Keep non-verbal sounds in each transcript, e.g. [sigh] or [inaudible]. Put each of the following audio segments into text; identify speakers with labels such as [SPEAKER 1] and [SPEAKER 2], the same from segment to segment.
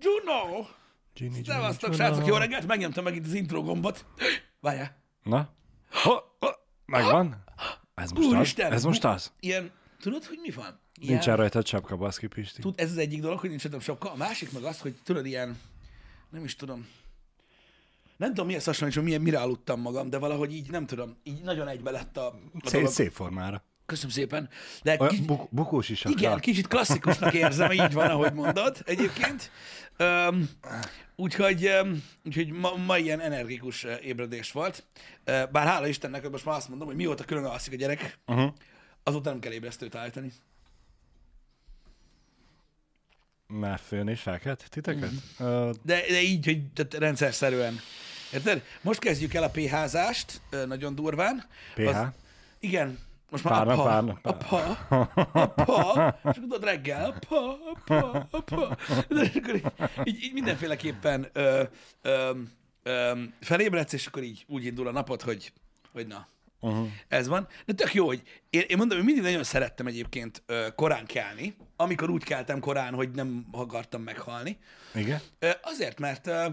[SPEAKER 1] Juno!
[SPEAKER 2] Ginny,
[SPEAKER 1] Szevasztok, srácok, jó reggelt! Megnyomtam megint az intro gombot. Várjál.
[SPEAKER 2] Na? Ha, ha, megvan? Ez most
[SPEAKER 1] Úristen!
[SPEAKER 2] az? Ez most az?
[SPEAKER 1] Ilyen, tudod, hogy mi van? Ilyen,
[SPEAKER 2] Nincsen rajta csapka, baszki, Pisti.
[SPEAKER 1] tud, ez az egyik dolog, hogy nincs rajtam sokkal. A másik meg az, hogy tudod, ilyen, nem is tudom, nem tudom, mihez hasonlítson, milyen, mire aludtam magam, de valahogy így, nem tudom, így nagyon egybe lett a, a
[SPEAKER 2] Szép,
[SPEAKER 1] dolog.
[SPEAKER 2] szép formára.
[SPEAKER 1] Köszönöm szépen. De
[SPEAKER 2] Olyan
[SPEAKER 1] kicsit,
[SPEAKER 2] buk- bukós is
[SPEAKER 1] igen,
[SPEAKER 2] akar.
[SPEAKER 1] kicsit klasszikusnak érzem, így van, ahogy mondod egyébként. Um, úgyhogy, um, úgyhogy ma, ma ilyen energikus ébredés volt. Uh, bár hála Istennek, hogy most már azt mondom, hogy mióta külön alszik a gyerek,
[SPEAKER 2] Uh-huh.
[SPEAKER 1] azóta nem kell ébresztőt állítani.
[SPEAKER 2] Már főn és felkelt titeket?
[SPEAKER 1] Mhm.
[SPEAKER 2] Uh,
[SPEAKER 1] De, de így, hogy tehát rendszerszerűen. Érted? Most kezdjük el a PH-zást, nagyon durván.
[SPEAKER 2] PH?
[SPEAKER 1] igen, most már
[SPEAKER 2] Párna,
[SPEAKER 1] apa,
[SPEAKER 2] párna,
[SPEAKER 1] apa, apa, és tudod reggel, apa, apa, apa. De akkor így, így, így mindenféleképpen ö, ö, ö, felébredsz, és akkor így úgy indul a napod, hogy, hogy na,
[SPEAKER 2] uh-huh.
[SPEAKER 1] ez van. De tök jó, hogy én, én mondom, hogy mindig nagyon szerettem egyébként ö, korán kelni, amikor úgy keltem korán, hogy nem akartam meghalni.
[SPEAKER 2] Igen?
[SPEAKER 1] Ö, Azért, mert ö,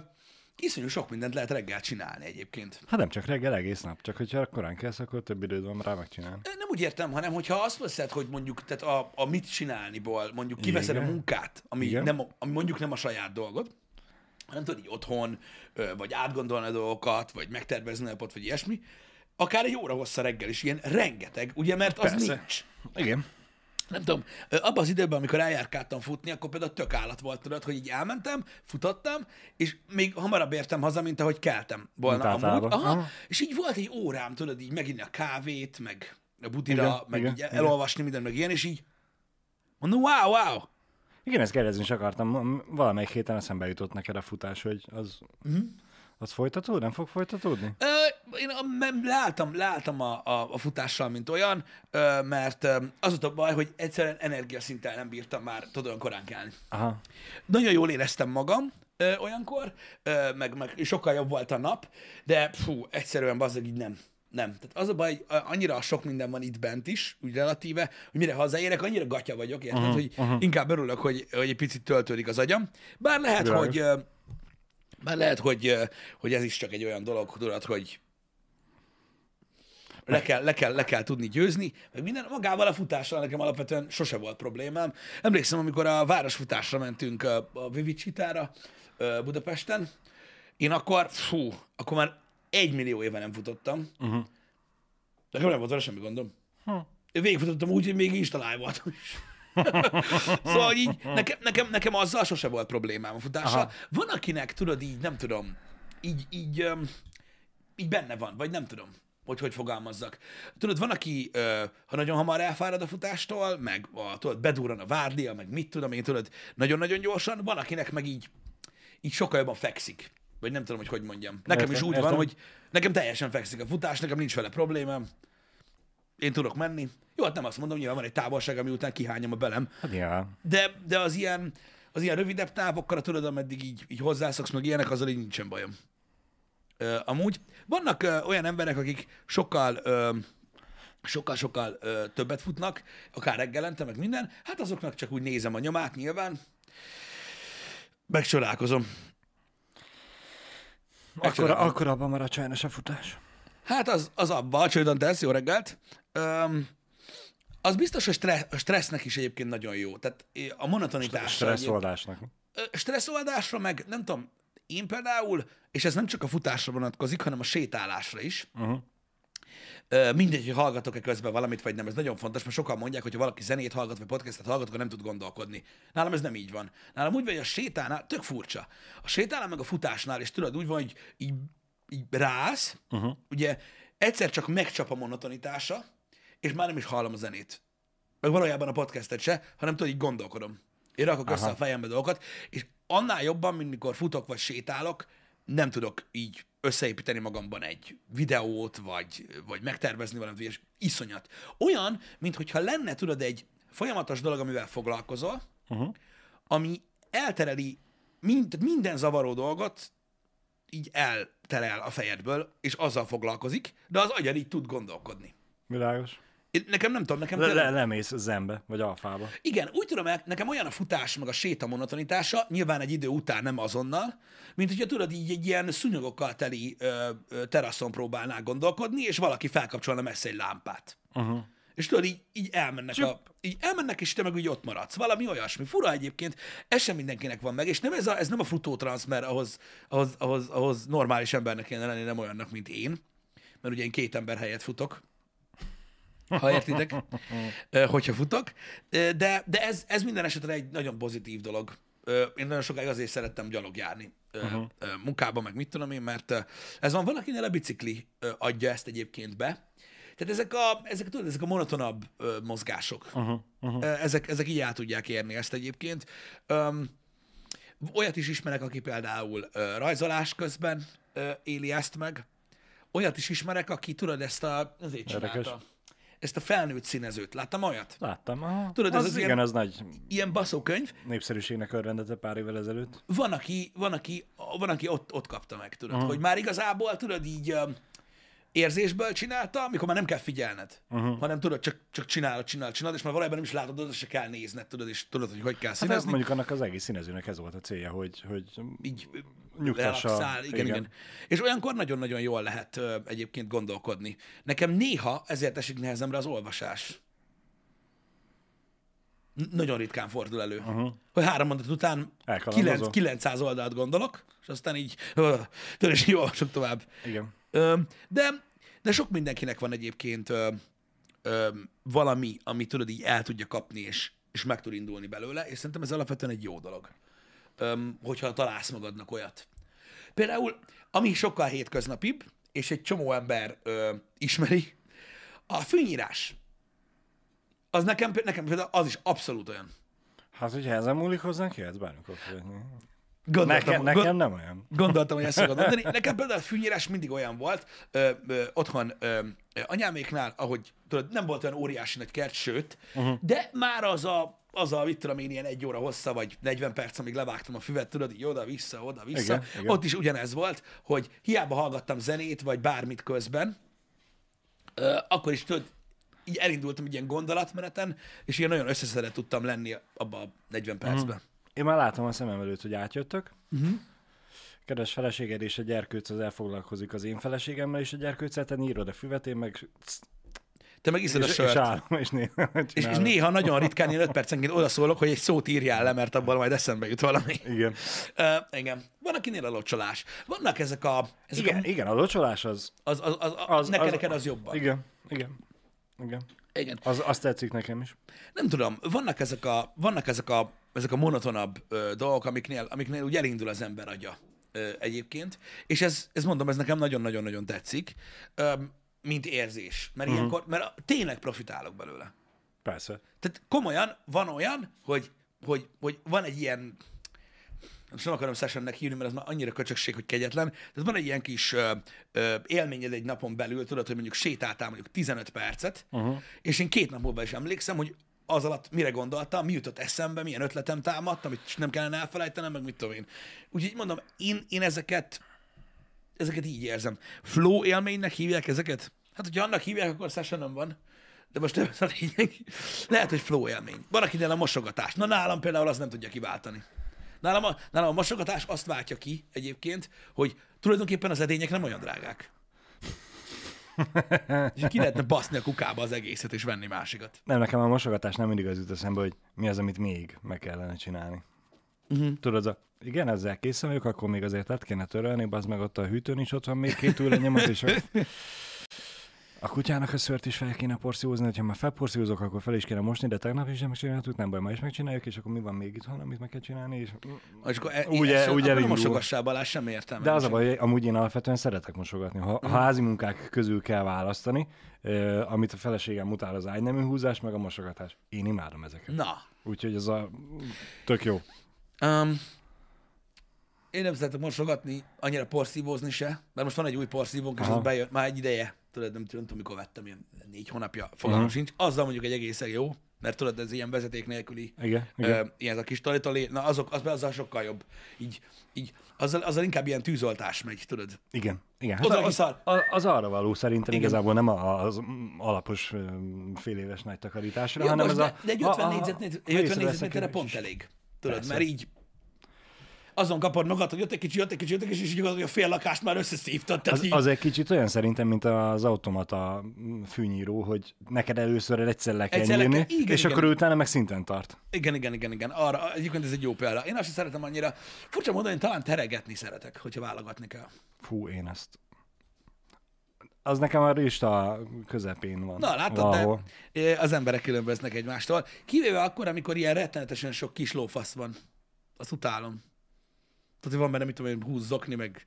[SPEAKER 1] iszonyú sok mindent lehet reggel csinálni egyébként.
[SPEAKER 2] Hát nem csak reggel, egész nap. Csak hogyha korán kelsz, akkor több időd van rá megcsinálni.
[SPEAKER 1] Nem úgy értem, hanem hogyha azt veszed, hogy mondjuk tehát a, a mit csinálniból, mondjuk kiveszed
[SPEAKER 2] Igen.
[SPEAKER 1] a munkát, ami,
[SPEAKER 2] Igen.
[SPEAKER 1] nem, ami mondjuk nem a saját dolgod, hanem tudod így otthon, vagy átgondolni a dolgokat, vagy megtervezni a napot, vagy ilyesmi, akár egy óra hossza reggel is, ilyen rengeteg, ugye, mert az
[SPEAKER 2] Persze.
[SPEAKER 1] nincs.
[SPEAKER 2] Igen.
[SPEAKER 1] Nem tudom, abban az időben, amikor eljárkáltam futni, akkor például tök állat volt, tudod, hogy így elmentem, futottam, és még hamarabb értem haza, mint ahogy keltem volna
[SPEAKER 2] Mint
[SPEAKER 1] amúgy. Aha,
[SPEAKER 2] Aha.
[SPEAKER 1] és így volt egy órám, tudod, így meginni a kávét, meg a budira,
[SPEAKER 2] Igen,
[SPEAKER 1] meg
[SPEAKER 2] igen,
[SPEAKER 1] így
[SPEAKER 2] igen.
[SPEAKER 1] elolvasni minden, meg ilyen, és így mondom, wow, wow.
[SPEAKER 2] Igen, ezt kérdezni is akartam. Valamelyik héten eszembe jutott neked a futás, hogy az,
[SPEAKER 1] Mhm.
[SPEAKER 2] Az folytatód? Nem fog folytatódni?
[SPEAKER 1] Ö, én me- leálltam, leálltam a, a, a futással, mint olyan, ö, mert ö, az volt a baj, hogy egyszerűen energiaszinten nem bírtam már, tudod, olyan korán kelni.
[SPEAKER 2] Aha.
[SPEAKER 1] Nagyon jól éreztem magam ö, olyankor, ö, meg, meg sokkal jobb volt a nap, de fú, egyszerűen bazdog így nem. Nem. Tehát az a baj, hogy annyira sok minden van itt bent is, úgy relatíve, hogy mire hazaérek, annyira gatya vagyok, érted, uh-huh, hogy uh-huh. inkább örülök, hogy, hogy egy picit töltődik az agyam. Bár lehet,
[SPEAKER 2] Világos.
[SPEAKER 1] hogy ö, bár lehet, hogy, hogy ez is csak egy olyan dolog, tudod, hogy le kell, le, kell, le kell tudni győzni, meg minden, magával a futással nekem alapvetően sose volt problémám. Emlékszem, amikor a városfutásra mentünk a Vivicsitára Budapesten, én akkor, fú, akkor már egy millió éve nem futottam.
[SPEAKER 2] Uh-huh.
[SPEAKER 1] Nekem nem volt vele semmi gondom.
[SPEAKER 2] Hm.
[SPEAKER 1] Én végigfutottam úgy, hogy még installálj voltam is. [laughs] szóval így, nekem, nekem, nekem azzal sose volt problémám a futással.
[SPEAKER 2] Aha.
[SPEAKER 1] Van, akinek, tudod, így, nem tudom, így, így, így benne van, vagy nem tudom, hogy hogy fogalmazzak. Tudod, van, aki, ö, ha nagyon hamar elfárad a futástól, meg a, tudod, bedurran a várdia, meg mit tudom én, tudod, nagyon-nagyon gyorsan, van, akinek meg így, így sokkal jobban fekszik. Vagy nem tudom, hogy hogy mondjam. Nekem is
[SPEAKER 2] Értem,
[SPEAKER 1] úgy
[SPEAKER 2] értem.
[SPEAKER 1] van, hogy nekem teljesen fekszik a futás, nekem nincs vele problémám. Én tudok menni. Jó, hát nem azt mondom, nyilván van egy távolság, ami után kihányom a belem.
[SPEAKER 2] Hát.
[SPEAKER 1] De, de az ilyen, az ilyen rövidebb távokkal, tudod, ameddig így, így hozzászoksz, meg ilyenek, azzal így nincsen bajom. Ö, amúgy vannak ö, olyan emberek, akik sokkal ö, sokkal-sokkal ö, többet futnak, akár reggelente, meg minden, hát azoknak csak úgy nézem a nyomát nyilván, megcsodálkozom.
[SPEAKER 2] Akkor, akkor abban marad sajnos a futás.
[SPEAKER 1] Hát az, az abba, a csődön tesz, jó reggelt. Öm, az biztos, hogy stressz, a stressznek is egyébként nagyon jó. Tehát a monotonitásra.
[SPEAKER 2] Stresszoldásnak.
[SPEAKER 1] Stresszoldásra meg, nem tudom, én például, és ez nem csak a futásra vonatkozik, hanem a sétálásra is.
[SPEAKER 2] Uh-huh.
[SPEAKER 1] Mindegy, hogy hallgatok-e közben valamit, vagy nem, ez nagyon fontos, mert sokan mondják, hogy ha valaki zenét hallgat, vagy podcastet hallgat, akkor nem tud gondolkodni. Nálam ez nem így van. Nálam úgy van, hogy a sétánál, tök furcsa. A sétánál meg a futásnál, és tudod, úgy van, hogy így, így rász,
[SPEAKER 2] Uh-huh.
[SPEAKER 1] ugye egyszer csak megcsap a monotonitása, és már nem is hallom a zenét. Meg valójában a podcastet se, hanem tudod, így gondolkodom. Én rakok össze
[SPEAKER 2] Aha.
[SPEAKER 1] a fejembe dolgokat, és annál jobban, mint mikor futok vagy sétálok, nem tudok így összeépíteni magamban egy videót, vagy, vagy megtervezni valamit, vagy iszonyat. Olyan, mintha lenne, tudod, egy folyamatos dolog, amivel foglalkozol,
[SPEAKER 2] Uh-huh.
[SPEAKER 1] ami eltereli mind, minden zavaró dolgot, így elterel a fejedből, és azzal foglalkozik, de az agyad így tud gondolkodni.
[SPEAKER 2] Világos.
[SPEAKER 1] Én, nekem nem tudom, nekem
[SPEAKER 2] Le, le, lemész zenbe, vagy alfába.
[SPEAKER 1] Igen, úgy tudom, nekem olyan a futás, meg a séta monotonitása, nyilván egy idő után nem azonnal, mint hogyha tudod, így egy ilyen szúnyogokkal teli ö, ö, teraszon próbálnál gondolkodni, és valaki felkapcsolna messze egy lámpát.
[SPEAKER 2] Uh-huh.
[SPEAKER 1] És tudod, így, így elmennek, a, így elmennek, és te meg úgy ott maradsz. Valami olyasmi. Fura egyébként, ez sem mindenkinek van meg, és nem ez, a, ez nem a futótransz, mert ahhoz, ahhoz, ahhoz, ahhoz normális embernek kéne lenni, nem olyannak, mint én. Mert ugye én két ember helyett futok, ha értitek, hogyha futok. De, de ez, ez minden esetre egy nagyon pozitív dolog. Én nagyon sokáig azért szerettem gyalog járni uh-huh. munkába, meg mit tudom én, mert ez van, van, akinél a bicikli adja ezt egyébként be. Tehát ezek a, ezek, tudod, ezek a monotonabb ö, mozgások.
[SPEAKER 2] Uh-huh. Uh-huh.
[SPEAKER 1] Ezek, ezek így el tudják érni ezt egyébként. Öm, olyat is ismerek, aki például ö, rajzolás közben ö, éli ezt meg. Olyat is ismerek, aki tudod, ezt a, azért csinálta.
[SPEAKER 2] Érdekes.
[SPEAKER 1] Ezt a felnőtt színezőt. Láttam olyat?
[SPEAKER 2] Láttam. Aha.
[SPEAKER 1] Tudod, ez
[SPEAKER 2] az,
[SPEAKER 1] az
[SPEAKER 2] igen,
[SPEAKER 1] ilyen-
[SPEAKER 2] az nagy
[SPEAKER 1] Ilyen baszókönyv.
[SPEAKER 2] népszerűségnek örvendete pár évvel ezelőtt.
[SPEAKER 1] Van, aki, van, aki, van, aki ott, ott kapta meg, tudod, uh-huh. hogy már igazából, tudod, így érzésből csinálta, amikor már nem kell figyelned, uh-huh. hanem tudod, csak, csak csinálod, csinálod, csinálod, és már valójában nem is látod, oda se kell nézned, tudod, és tudod, hogy hogy kell
[SPEAKER 2] Hát ez
[SPEAKER 1] színezni.
[SPEAKER 2] mondjuk annak az egész színezőnek ez volt a célja, hogy, hogy
[SPEAKER 1] így
[SPEAKER 2] nyugtassa.
[SPEAKER 1] relaxál, igen, igen, igen. És olyankor nagyon-nagyon jól lehet ö, egyébként gondolkodni. Nekem néha ezért esik nehezemre az olvasás. N- nagyon ritkán fordul elő. Uh-huh. Hogy három mondat után
[SPEAKER 2] Elkalandozol.
[SPEAKER 1] 9, 900 oldalt gondolok, és aztán így, tudod, és így olvasok tovább.
[SPEAKER 2] Igen.
[SPEAKER 1] De, de sok mindenkinek van egyébként valami, ami tudod így el tudja kapni, és, és meg tud indulni belőle, és szerintem ez alapvetően egy jó dolog, hogyha találsz magadnak olyat. Például, ami sokkal hétköznapibb, és egy csomó ember ö, ismeri, a fűnyírás. Az nekem, nekem például az is abszolút olyan.
[SPEAKER 2] Hát, hogyha ezen múlik hozzánk, jöhetsz bármikor fizetni.
[SPEAKER 1] Gondoltam,
[SPEAKER 2] Nekem, nekem nem olyan.
[SPEAKER 1] Gondoltam, hogy ezt fogod mondani. [laughs] Nekem például a fűnyírás mindig olyan volt, ö, ö, otthon ö, anyáméknál, ahogy tudod, nem volt olyan óriási nagy kert, sőt, uh-huh. de már az a, az a, mit tudom én, ilyen egy óra hossza, vagy 40 perc, amíg levágtam a füvet, tudod, így oda-vissza, oda-vissza.
[SPEAKER 2] Igen, igen.
[SPEAKER 1] Ott is ugyanez volt, hogy hiába hallgattam zenét, vagy bármit közben, ö, akkor is tudod, így elindultam egy ilyen gondolatmeneten, és ilyen nagyon összeszedett tudtam lenni abba a 40 percben.
[SPEAKER 2] Én már látom a szemem előtt, hogy átjöttök. Uh-huh. Kedves feleséged és a gyerkőc az elfoglalkozik az én feleségemmel, és a gyerkőccel te nyírod a füvet, én meg
[SPEAKER 1] Te meg iszod a
[SPEAKER 2] és, és
[SPEAKER 1] sört.
[SPEAKER 2] állom, és néha [laughs]
[SPEAKER 1] És, és néha nagyon ritkán, ilyen 5 percenként odaszólok, hogy egy szót írjál le, mert abban majd eszembe jut valami.
[SPEAKER 2] Igen.
[SPEAKER 1] Uh, igen. Van, akinél a locsolás. Vannak ezek a... Ezek
[SPEAKER 2] Igen,
[SPEAKER 1] A,
[SPEAKER 2] igen, a locsolás az...
[SPEAKER 1] az, az, az, az,
[SPEAKER 2] az
[SPEAKER 1] neked, neked az jobban.
[SPEAKER 2] Igen, igen. Igen.
[SPEAKER 1] igen.
[SPEAKER 2] Az, azt tetszik nekem is.
[SPEAKER 1] Nem tudom, vannak ezek a, vannak ezek a, ezek a monotonabb ö, dolgok, amiknél, amiknél úgy elindul az ember agya ö, egyébként, és ez, ez mondom, ez nekem nagyon-nagyon-nagyon tetszik, ö, mint érzés, mert uh-huh. ilyenkor, mert tényleg profitálok belőle.
[SPEAKER 2] Persze.
[SPEAKER 1] Tehát komolyan van olyan, hogy, hogy, hogy van egy ilyen, most nem akarom sessionnek hívni, mert ez már annyira köcsökség, hogy kegyetlen, tehát van egy ilyen kis ö, ö, élményed egy napon belül, tudod, hogy mondjuk sétáltál mondjuk 15 percet, uh-huh. és én két nap múlva is emlékszem, hogy az alatt mire gondoltam, mi jutott eszembe, milyen ötletem támadt, amit nem kellene elfelejtenem, meg mit tudom én. Úgyhogy mondom, én, én ezeket, ezeket így érzem. Flow élménynek hívják ezeket? Hát, hogyha annak hívják, akkor sessionom van. De most nem ez a lényeg. Lehet, hogy flow élmény. Van, akinél a mosogatás. Na nálam például azt nem tudja kiváltani. Nálam a, nálam a mosogatás azt váltja ki egyébként, hogy tulajdonképpen az edények nem olyan drágák. És ki lehetne baszni a kukába az egészet, és venni másikat.
[SPEAKER 2] Nem, nekem a mosogatás nem mindig az jut eszembe, hogy mi az, amit még meg kellene csinálni. Uh-huh. Tudod, a, igen, ezzel készen vagyok, akkor még azért át kéne törölni, az meg ott a hűtőn is ott van még két ülőnyomat, és [laughs] a, kutyának a szört is fel kéne porciózni, hogyha már felporciózok, akkor fel is kéne mosni, de tegnap is megcsináltuk, nem baj, ma is megcsináljuk, és akkor mi van még itthon, amit meg kell csinálni, és...
[SPEAKER 1] És akkor e,
[SPEAKER 2] Ugye-
[SPEAKER 1] ezt,
[SPEAKER 2] ugye
[SPEAKER 1] nem mosogassál Balázs, sem értem.
[SPEAKER 2] De az a baj, amúgy én alapvetően szeretek mosogatni. Ha, ha házi munkák közül kell választani, eh, amit a feleségem utál az ágynemű húzás, meg a mosogatás. Én imádom ezeket.
[SPEAKER 1] Na,
[SPEAKER 2] Úgyhogy ez a tök jó.
[SPEAKER 1] Um, én nem szeretek mosogatni, annyira porszívózni se, mert most van egy új porszívónk, és
[SPEAKER 2] Aha.
[SPEAKER 1] az bejön már egy ideje. Tudod, nem, tudom, nem tudom, mikor vettem, ilyen négy hónapja, fogalmam uh-huh. sincs. Azzal mondjuk egy egészen jó, mert tudod, ez ilyen vezeték nélküli,
[SPEAKER 2] Igen,
[SPEAKER 1] ö,
[SPEAKER 2] igen.
[SPEAKER 1] ilyen a kis tali na azok, az, azzal sokkal jobb. Így, így azzal, azzal inkább ilyen tűzoltás megy, tudod.
[SPEAKER 2] Igen, igen. Hát
[SPEAKER 1] Oda
[SPEAKER 2] az, az, az arra való szerintem
[SPEAKER 1] Igen.
[SPEAKER 2] igazából nem az alapos fél éves nagy takarításra,
[SPEAKER 1] Jó,
[SPEAKER 2] hanem
[SPEAKER 1] most,
[SPEAKER 2] ez
[SPEAKER 1] de,
[SPEAKER 2] a...
[SPEAKER 1] de egy
[SPEAKER 2] a-
[SPEAKER 1] 50,
[SPEAKER 2] a-
[SPEAKER 1] négyzetméter,
[SPEAKER 2] ha
[SPEAKER 1] 50
[SPEAKER 2] észreveszek
[SPEAKER 1] négyzetméterre pont elég. Tudod,
[SPEAKER 2] Persze.
[SPEAKER 1] mert így azon kapod magad, hogy jött egy kicsi, jött egy kicsi, jött egy kicsi, és így igaz, hogy a fél lakást már összeszívtad. Tehát
[SPEAKER 2] Az,
[SPEAKER 1] így,
[SPEAKER 2] az egy kicsit olyan szerintem, mint az automata fűnyíró, hogy neked először egyszer le kell
[SPEAKER 1] Egyszer le
[SPEAKER 2] nyírni,
[SPEAKER 1] kell- igen,
[SPEAKER 2] és
[SPEAKER 1] igen.
[SPEAKER 2] akkor utána meg szinten tart.
[SPEAKER 1] Igen, igen, igen, igen. Arra, egyébként ez egy jó példa. Én azt sem szeretem annyira. Furcsa módon én talán teregetni szeretek, hogyha válogatni kell.
[SPEAKER 2] Fú, én ezt... Az nekem a rista közepén van.
[SPEAKER 1] Na, látod,
[SPEAKER 2] valahol.
[SPEAKER 1] de az emberek különböznek egymástól. Kivéve akkor, amikor ilyen rettenetesen sok kis lófasz van. Azt utálom. Tehát, van benne, mit tudom én, húsz zokni, meg,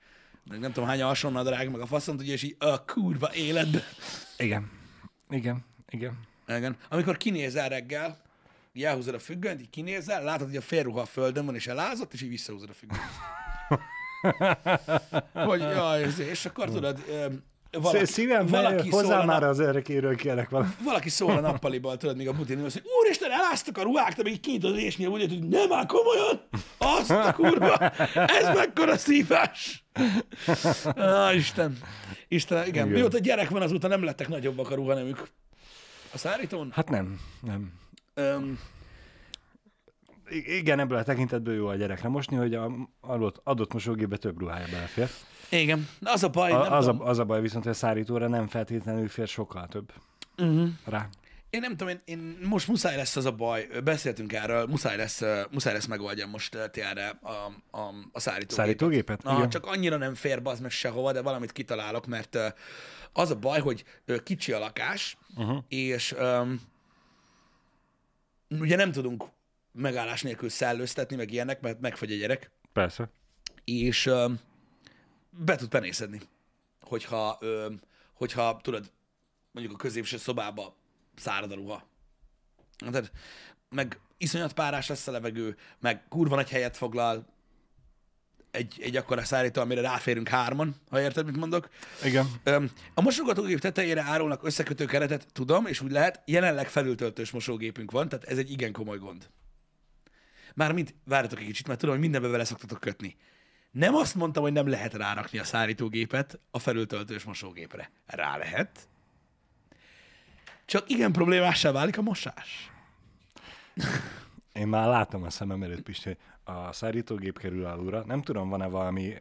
[SPEAKER 1] meg nem tudom hány alsónadrág, meg a faszon, tudja, és így a kurva életbe.
[SPEAKER 2] Igen. Igen. Igen.
[SPEAKER 1] Igen. Amikor kinézel reggel, így elhúzod a függönyt, így kinézel, látod, hogy a félruha a földön van, és elázott, és így visszahúzod a függönyt. [laughs] hogy jaj, és akkor tudod, valaki,
[SPEAKER 2] Szívem,
[SPEAKER 1] valaki, szól
[SPEAKER 2] hozzá már
[SPEAKER 1] nap,
[SPEAKER 2] az örökéről kérek valami.
[SPEAKER 1] valaki szól a nappaliból, tudod, még a butin, azt mondja, úristen, eláztak a ruhák, te még kinyitod a résnél, úgy, hogy nem áll komolyan, azt a kurva, ez mekkora szívás. Á, Isten. Isten, igen.
[SPEAKER 2] Igen.
[SPEAKER 1] Mióta gyerek van, azóta nem lettek nagyobbak a ruhanemük. A szárítón?
[SPEAKER 2] Hát nem, nem. I- Igen, ebből a tekintetből jó a gyerekre mosni, hogy a adott, adott mosógépbe több ruhája belefér.
[SPEAKER 1] Igen. Az a baj,
[SPEAKER 2] A,
[SPEAKER 1] nem
[SPEAKER 2] az,
[SPEAKER 1] tudom.
[SPEAKER 2] a, az a baj viszont, hogy a szárítóra nem feltétlenül fér sokkal több
[SPEAKER 1] Uh-huh.
[SPEAKER 2] rá.
[SPEAKER 1] Én nem tudom, én, én most muszáj lesz az a baj, beszéltünk erről, muszáj lesz, muszáj lesz megoldjam most TR-re a, a, a szárítógépet.
[SPEAKER 2] Szárítógépet?
[SPEAKER 1] Na,
[SPEAKER 2] Igen.
[SPEAKER 1] csak annyira nem fér az meg sehova, de valamit kitalálok, mert az a baj, hogy kicsi a lakás,
[SPEAKER 2] Uh-huh.
[SPEAKER 1] és um, ugye nem tudunk megállás nélkül szellőztetni, meg ilyenek, mert megfagy a gyerek,
[SPEAKER 2] Persze.
[SPEAKER 1] és um, be tud penészedni, hogyha, um, hogyha tudod, mondjuk a középső szobába szárad a ruha. Tehát, meg iszonyat párás lesz a levegő, meg kurva nagy helyet foglal egy, egy akkora szárító, amire ráférünk hárman, ha érted, mit mondok.
[SPEAKER 2] Igen.
[SPEAKER 1] A mosogatógép tetejére árulnak összekötő keretet, tudom, és úgy lehet, jelenleg felültöltős mosógépünk van, tehát ez egy igen komoly gond. Mármint, várjatok egy kicsit, mert tudom, hogy mindenbe vele szoktatok kötni. Nem azt mondtam, hogy nem lehet rárakni a szárítógépet a felültöltős mosógépre. Rá lehet. Csak igen problémássá válik a mosás.
[SPEAKER 2] Én már látom a szemem előtt, Pisti, hogy a szárítógép kerül alulra. Nem tudom, van-e valami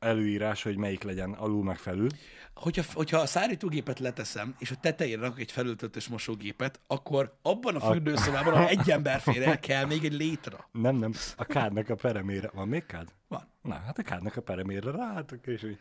[SPEAKER 2] előírás, hogy melyik legyen alul meg felül.
[SPEAKER 1] Hogyha, hogyha a szárítógépet leteszem, és a tetejére rakok egy felültöltős mosógépet, akkor abban a fürdőszobában, ahol egy [laughs] ember fér el, kell még egy létra.
[SPEAKER 2] Nem, nem, a kádnak a peremére. Van még kád?
[SPEAKER 1] Van.
[SPEAKER 2] Na, hát a kádnak a peremére ráálltok, és úgy.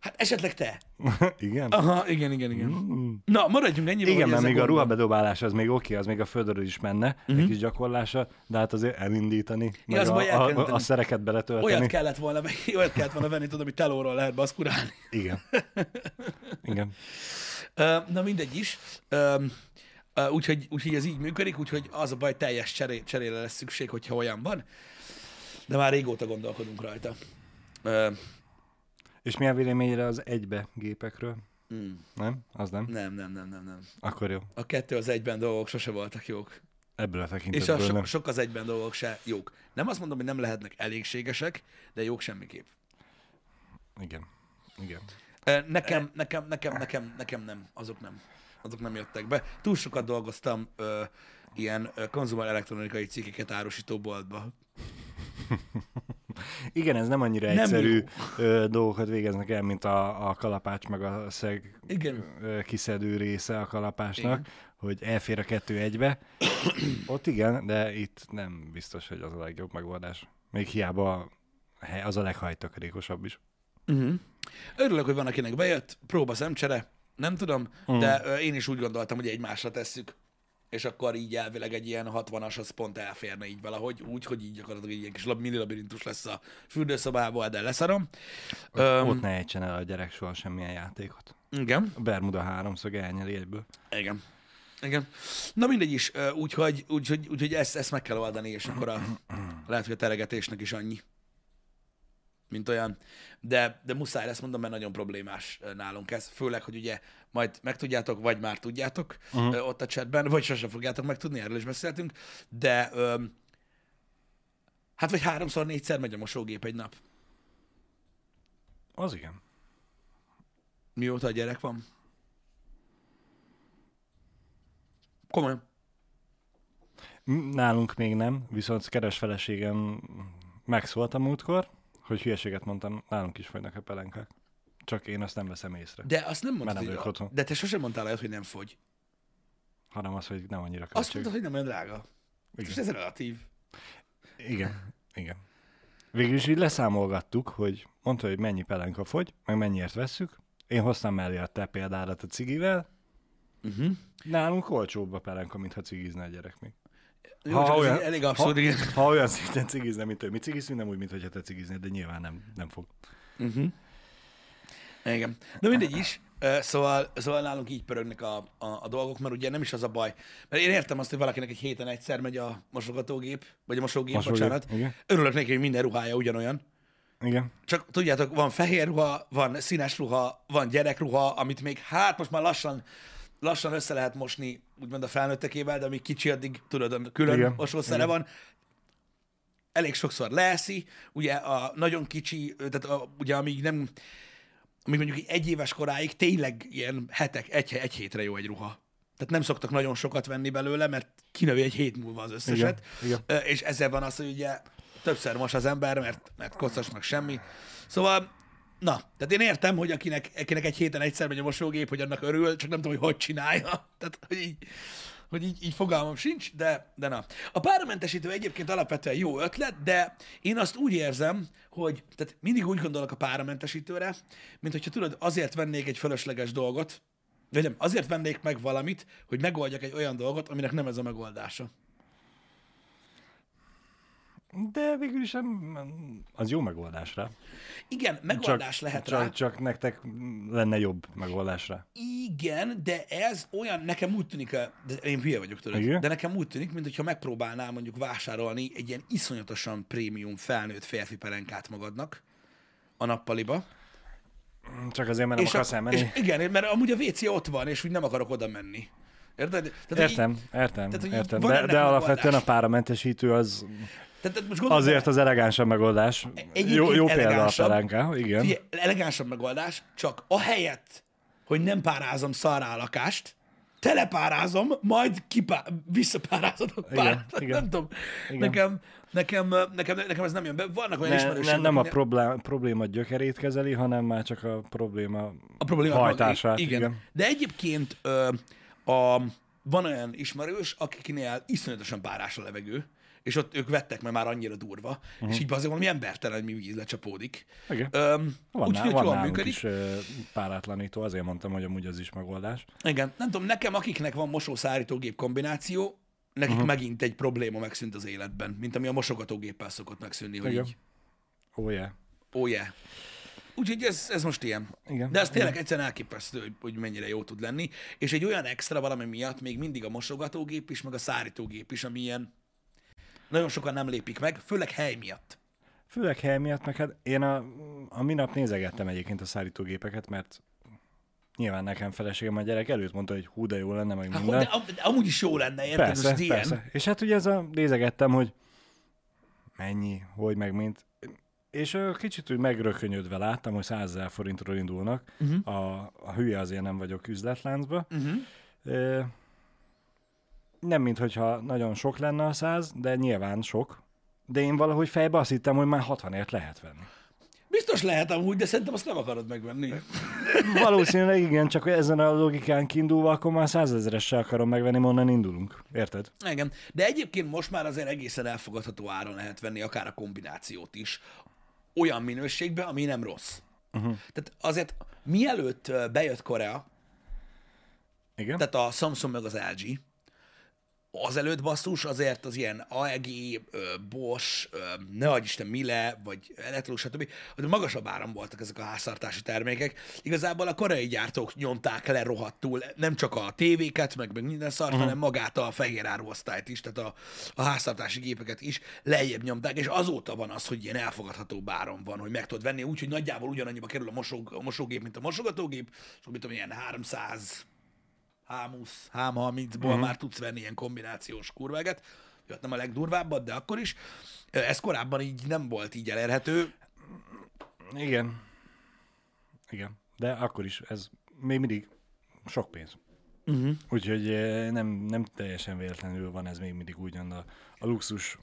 [SPEAKER 1] Hát esetleg te. [laughs]
[SPEAKER 2] Igen?
[SPEAKER 1] Aha, igen, igen, igen.
[SPEAKER 2] Mm.
[SPEAKER 1] Na, maradjunk ennyiben.
[SPEAKER 2] Igen, mert
[SPEAKER 1] a
[SPEAKER 2] még a
[SPEAKER 1] van.
[SPEAKER 2] ruhabedobálás az még oké, az még a földről is menne, uh-huh. egy kis gyakorlása, de hát azért elindítani, meg
[SPEAKER 1] az
[SPEAKER 2] a, a, a, szereket beletölteni.
[SPEAKER 1] Olyat kellett volna, [laughs] olyat kellett volna venni, tudod, ami telóról lehet baszkurálni.
[SPEAKER 2] Igen. [laughs] Igen.
[SPEAKER 1] Na mindegy is. Úgyhogy, úgyhogy ez így működik, úgyhogy az a baj, teljes cseré, cserére lesz szükség, hogyha olyan van. De már régóta gondolkodunk rajta.
[SPEAKER 2] És mi a véleményre az egybe gépekről?
[SPEAKER 1] mm,
[SPEAKER 2] Nem? Az nem?
[SPEAKER 1] Nem, nem, nem, nem, nem.
[SPEAKER 2] Akkor jó.
[SPEAKER 1] A kettő az egyben dolgok sose voltak jók.
[SPEAKER 2] Ebből a
[SPEAKER 1] És a
[SPEAKER 2] tekintetből
[SPEAKER 1] so,
[SPEAKER 2] nem.
[SPEAKER 1] sok az egyben dolgok se jók. Nem azt mondom, hogy nem lehetnek elégségesek, de jók semmiképp.
[SPEAKER 2] Igen. Igen.
[SPEAKER 1] Nekem, nekem, nekem, nekem, nekem nem. Azok nem. Azok nem jöttek be. Túl sokat dolgoztam ö, ilyen konzumer elektronikai cikkeket árusító boltba. [laughs]
[SPEAKER 2] Igen, ez nem annyira
[SPEAKER 1] Nem
[SPEAKER 2] egyszerű
[SPEAKER 1] jó.
[SPEAKER 2] dolgokat végeznek el, mint a, a kalapács meg a szeg
[SPEAKER 1] Igen.
[SPEAKER 2] kiszedő része a kalapácsnak,
[SPEAKER 1] Igen.
[SPEAKER 2] hogy elfér a kettő egybe. Ott igen, de itt nem biztos, hogy az a legjobb megoldás. Még hiába az a leghajtakarékosabb is.
[SPEAKER 1] Uh-huh. Örülök, hogy van, akinek bejött, próba szemcsere, nem tudom, uh. de ö, én is úgy gondoltam, hogy egymásra tesszük, és akkor így elvileg egy ilyen 60-as az pont elférne így valahogy, úgy, hogy így gyakorlatilag egy ilyen kis lab- mini labirintus lesz a fürdőszobából, de leszarom.
[SPEAKER 2] Um, Ott
[SPEAKER 1] Öm,
[SPEAKER 2] ne ejtsen el a gyerek soha semmilyen játékot.
[SPEAKER 1] igen.
[SPEAKER 2] A Bermuda háromszög elnyeli egyből.
[SPEAKER 1] Igen. Igen. Na mindegy is, úgyhogy, úgyhogy, úgyhogy ezt, ezt meg kell oldani, és akkor a, lehet, hogy a teregetésnek is annyi. Mint olyan, de, de muszáj lesz mondom, mert nagyon problémás nálunk ez, főleg, hogy ugye majd megtudjátok, vagy már tudjátok uh-huh. ott a chatben, vagy sosem fogjátok megtudni, erről is beszéltünk, de ö, hát vagy háromszor, négyszer megy a mosógép egy nap.
[SPEAKER 2] Az igen.
[SPEAKER 1] Mióta a gyerek van? Komolyan.
[SPEAKER 2] Nálunk még nem, viszont keres feleségem megszólt a múltkor, hogy hülyeséget mondtam, nálunk is folynak a pelenkák. Csak én azt nem veszem észre,
[SPEAKER 1] De azt nem mondtad,
[SPEAKER 2] nem
[SPEAKER 1] hogy
[SPEAKER 2] otthon.
[SPEAKER 1] De te sosem mondtál olyat, hogy nem fogy.
[SPEAKER 2] hanem az, hogy nem annyira
[SPEAKER 1] Azt
[SPEAKER 2] költség.
[SPEAKER 1] mondtad, hogy nem olyan drága.
[SPEAKER 2] Igen.
[SPEAKER 1] És ez relatív.
[SPEAKER 2] Igen, igen. Végül is így leszámolgattuk, hogy mondta, hogy mennyi pelenka fogy, meg mennyiért vesszük. Én hoztam mellé a te példádat a cigivel.
[SPEAKER 1] Uh-huh.
[SPEAKER 2] Nálunk olcsóbb a pelenka, mintha cigizne a gyerek még.
[SPEAKER 1] Jó,
[SPEAKER 2] Ha
[SPEAKER 1] ez
[SPEAKER 2] olyan-
[SPEAKER 1] elég abszurd, igen.
[SPEAKER 2] Ha olyan szinten cigizne, mint ő. Mi cigizünk, nem úgy, mint hogyha te cigiznéd, de nyilván nem, nem fog.
[SPEAKER 1] Uh-huh. Igen. De mindegy is. Szóval, szóval nálunk így pörögnek a, a, a dolgok, mert ugye nem is az a baj. Mert én értem azt, hogy valakinek egy héten egyszer megy a mosogatógép, vagy a mosógép,
[SPEAKER 2] Mosógép,
[SPEAKER 1] bocsánat.
[SPEAKER 2] igen.
[SPEAKER 1] Örülök neki, hogy minden ruhája ugyanolyan.
[SPEAKER 2] Igen.
[SPEAKER 1] Csak tudjátok, van fehér ruha, van színes ruha, van gyerekruha, amit még hát most már lassan, lassan össze lehet mosni, úgymond a felnőttekével, de amíg kicsi, addig tudod, külön
[SPEAKER 2] Igen,
[SPEAKER 1] mosószere
[SPEAKER 2] igen.
[SPEAKER 1] van. Elég sokszor leeszi, ugye a nagyon kicsi, tehát a, ugye amíg nem, amíg mondjuk egy éves koráig tényleg ilyen hetek, egy, egy hétre jó egy ruha. Tehát nem szoktak nagyon sokat venni belőle, mert kinövi egy hét múlva az összeset.
[SPEAKER 2] Igen,
[SPEAKER 1] Ö, És ezzel van az, hogy ugye többször mos az ember, mert, mert kockas meg semmi. Szóval, na, tehát én értem, hogy akinek, akinek egy héten egyszer megy a mosógép, hogy annak örül, csak nem tudom, hogy hogy csinálja. Tehát, hogy így, hogy így, így fogalmam sincs, de, de na. A páramentesítő egyébként alapvetően jó ötlet, de én azt úgy érzem, hogy tehát mindig úgy gondolok a páramentesítőre, mint hogyha tudod, azért vennék egy fölösleges dolgot, vagy nem, azért vennék meg valamit, hogy megoldjak egy olyan dolgot, aminek nem ez a megoldása.
[SPEAKER 2] De végül is az jó megoldásra.
[SPEAKER 1] Igen, megoldás lehet
[SPEAKER 2] csak,
[SPEAKER 1] rá.
[SPEAKER 2] Csak nektek lenne jobb megoldásra.
[SPEAKER 1] Igen, de ez olyan, nekem úgy tűnik, de én hülye vagyok tudod,
[SPEAKER 2] Igen?
[SPEAKER 1] de nekem úgy tűnik, mintha megpróbálnál mondjuk vásárolni egy ilyen iszonyatosan prémium felnőtt férfi pelenkát magadnak a nappaliba.
[SPEAKER 2] Csak azért, mert nem akarsz
[SPEAKER 1] ak-
[SPEAKER 2] elmenni.
[SPEAKER 1] és igen, mert amúgy a WC ott van, és úgy nem akarok oda menni. Érted? Tehát,
[SPEAKER 2] Értem,
[SPEAKER 1] Így,
[SPEAKER 2] értem,
[SPEAKER 1] tehát,
[SPEAKER 2] értem. De, de alapvetően a páramentesítő az
[SPEAKER 1] tehát, most
[SPEAKER 2] azért
[SPEAKER 1] bele,
[SPEAKER 2] az elegánsabb megoldás.
[SPEAKER 1] Egyébként
[SPEAKER 2] Jó, jó példa a pelenka, igen.
[SPEAKER 1] Figyelj, elegánsabb megoldás, csak ahelyett, hogy nem párázom szarrá a lakást, telepárázom, majd kipá... visszapárázod a
[SPEAKER 2] Igen,
[SPEAKER 1] párat. [laughs]
[SPEAKER 2] igen.
[SPEAKER 1] Nem tudom.
[SPEAKER 2] Igen.
[SPEAKER 1] Nekem, nekem, nekem, nekem ez nem jön be. Vannak olyan
[SPEAKER 2] Ne,
[SPEAKER 1] ismerőseim,
[SPEAKER 2] nem, nem a problém, probléma gyökerét kezeli, hanem már csak a probléma
[SPEAKER 1] a probléma
[SPEAKER 2] hajtását.
[SPEAKER 1] igen.
[SPEAKER 2] igen.
[SPEAKER 1] De egyébként ö, a, van olyan ismerős, akiknél iszonyatosan párás a levegő, és ott ők vettek, mert már annyira durva, uh-huh. és így azért valami embertelen, hogy mi víz lecsapódik.
[SPEAKER 2] Igen.
[SPEAKER 1] Öm,
[SPEAKER 2] Van,
[SPEAKER 1] Úgyhogy
[SPEAKER 2] ná, van
[SPEAKER 1] jól működik.
[SPEAKER 2] is párátlanító, azért mondtam, hogy amúgy az is megoldás.
[SPEAKER 1] Igen, nem tudom, nekem, akiknek van mosószárítógép kombináció, nekik uh-huh. megint egy probléma megszűnt az életben, mint ami a mosogatógéppel szokott megszűnni, hogy
[SPEAKER 2] Igen.
[SPEAKER 1] így,
[SPEAKER 2] oh, yeah.
[SPEAKER 1] oh yeah. Úgyhogy ez, ez most ilyen.
[SPEAKER 2] Igen.
[SPEAKER 1] De ez tényleg egyszerűen elképesztő, hogy, hogy mennyire jó tud lenni. És egy olyan extra valami miatt még mindig a mosogatógép is, meg a szárítógép is, ami ilyen nagyon sokan nem lépik meg, főleg hely miatt.
[SPEAKER 2] Főleg hely miatt, meg hát én a, a minap nézegettem egyébként a szállítógépeket, mert nyilván nekem feleségem a gyerek előtt mondta, hogy hú, de jó lenne, meg
[SPEAKER 1] Hát,
[SPEAKER 2] minden.
[SPEAKER 1] de, am- de amúgy is jó lenne, érted?
[SPEAKER 2] Persze,
[SPEAKER 1] ilyen.
[SPEAKER 2] persze. És hát ugye ez a, nézegettem, hogy mennyi, hogy meg mint. És ö, kicsit úgy megrökönyödve láttam, hogy 100 ezer forintról indulnak. Uh-huh. A, a hülye azért nem vagyok üzletláncba.
[SPEAKER 1] Uh-huh.
[SPEAKER 2] Ö, nem, mintha nagyon sok lenne a 100, de nyilván sok. De én valahogy fejbe azt hittem, hogy már 60ért lehet venni.
[SPEAKER 1] Biztos lehet amúgy, de szerintem azt nem akarod megvenni. [laughs]
[SPEAKER 2] Valószínűleg igen, csak ezen a logikán kiindulva, akkor már százezeressel akarom megvenni, onnan indulunk. Érted?
[SPEAKER 1] Igen, de egyébként most már azért egészen elfogadható áron lehet venni akár a kombinációt is, olyan minőségben, ami nem rossz. Uh-huh. Tehát azért mielőtt bejött Korea,
[SPEAKER 2] Igen?
[SPEAKER 1] tehát a Samsung meg az LG, azelőtt basszus azért az ilyen AEG, Bosch, ne adj Isten Mile, vagy Electrolux, stb. hogy magasabb áram voltak ezek a háztartási termékek. Igazából a koreai gyártók nyomták le rohadtul, nem csak a tévéket, meg, meg minden szart, uh-huh. hanem magát a fehér áruosztályt is, tehát a, a háztartási gépeket is lejjebb nyomták, és azóta van az, hogy ilyen elfogadható áram van, hogy meg tudod venni, úgyhogy nagyjából ugyanannyiba kerül a, mosóg, a mosógép, mint a mosogatógép, és mit tudom, ilyen 300 H20, H30-ból uh-huh. már tudsz venni ilyen kombinációs kurveget. Jött nem a legdurvábbat, de akkor is. Ez korábban így nem volt így elérhető.
[SPEAKER 2] Igen. Igen. De akkor is ez még mindig sok pénz. Uh-huh. Úgyhogy nem, nem teljesen véletlenül van ez még mindig ugyan a, a luxus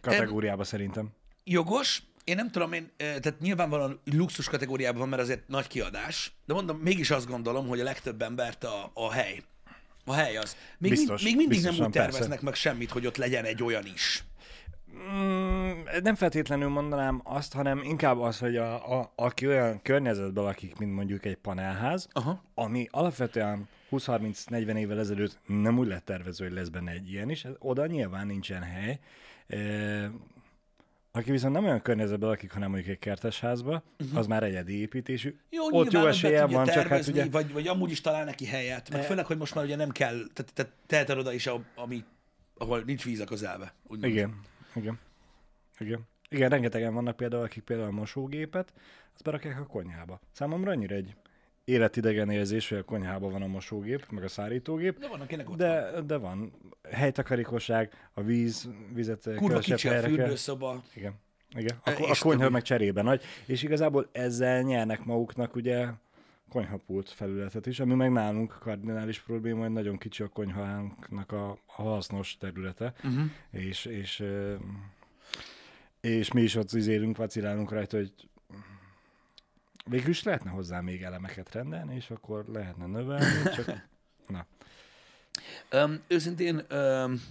[SPEAKER 2] kategóriába szerintem.
[SPEAKER 1] Jogos, én nem tudom, én, tehát nyilvánvalóan luxus kategóriában van, mert azért nagy kiadás, de mondom, mégis azt gondolom, hogy a legtöbb embert a, a hely. A hely az. Még, Biztos, még mindig nem úgy terveznek persze. meg semmit, hogy ott legyen egy olyan is.
[SPEAKER 2] Mm, nem feltétlenül mondanám azt, hanem inkább az, hogy a, a, aki olyan környezetben lakik, mint mondjuk egy panelház, Aha. ami alapvetően 20-30-40 évvel ezelőtt nem úgy lett tervező, hogy lesz benne egy ilyen is, oda nyilván nincsen hely. Aki viszont nem olyan környezetben lakik, hanem mondjuk egy kertesházba, uh-huh. az már egyedi építésű.
[SPEAKER 1] Jó, Ott jó esélye van, csak hát ugye... Vagy, vagy amúgy is talál neki helyet, meg e... főleg, hogy most már ugye nem kell, tehát te, teheted oda is, ami, ahol nincs víz a közelbe.
[SPEAKER 2] Úgymond. Igen, igen. Igen. Igen, rengetegen vannak például, akik például a mosógépet, azt berakják a konyhába. Számomra annyira egy életidegen érzés, hogy a konyhában van a mosógép, meg a szárítógép.
[SPEAKER 1] De van, akinek ott
[SPEAKER 2] de, van. De van. Helytakarékosság, a víz, vizet
[SPEAKER 1] Kurva kicsi a fürdőszoba.
[SPEAKER 2] Igen. Igen. A, a konyha meg cserébe nagy. És igazából ezzel nyernek maguknak ugye konyhapult felületet is, ami meg nálunk kardinális probléma, hogy nagyon kicsi a konyhánknak a, a hasznos területe, uh-huh. és, és, és mi is ott izélünk, vacilálunk rajta, hogy Végül is lehetne hozzá még elemeket rendelni, és akkor lehetne növelni, csak [laughs] na.
[SPEAKER 1] Um, őszintén um,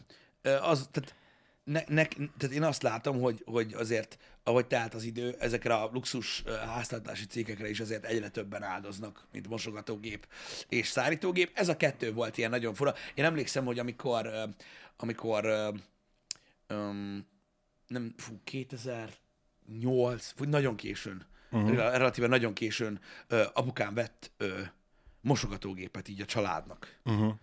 [SPEAKER 1] az, tehát, ne, ne, tehát én azt látom, hogy, hogy azért, ahogy telt az idő, ezekre a luxus háztartási cégekre is azért egyre többen áldoznak, mint mosogatógép és szárítógép. Ez a kettő volt ilyen nagyon fura. Én emlékszem, hogy amikor, amikor um, nem, fú, 2008, vagy nagyon későn uh-huh. relatíve nagyon későn ö, apukám vett ö, mosogatógépet így a családnak. Uh-huh.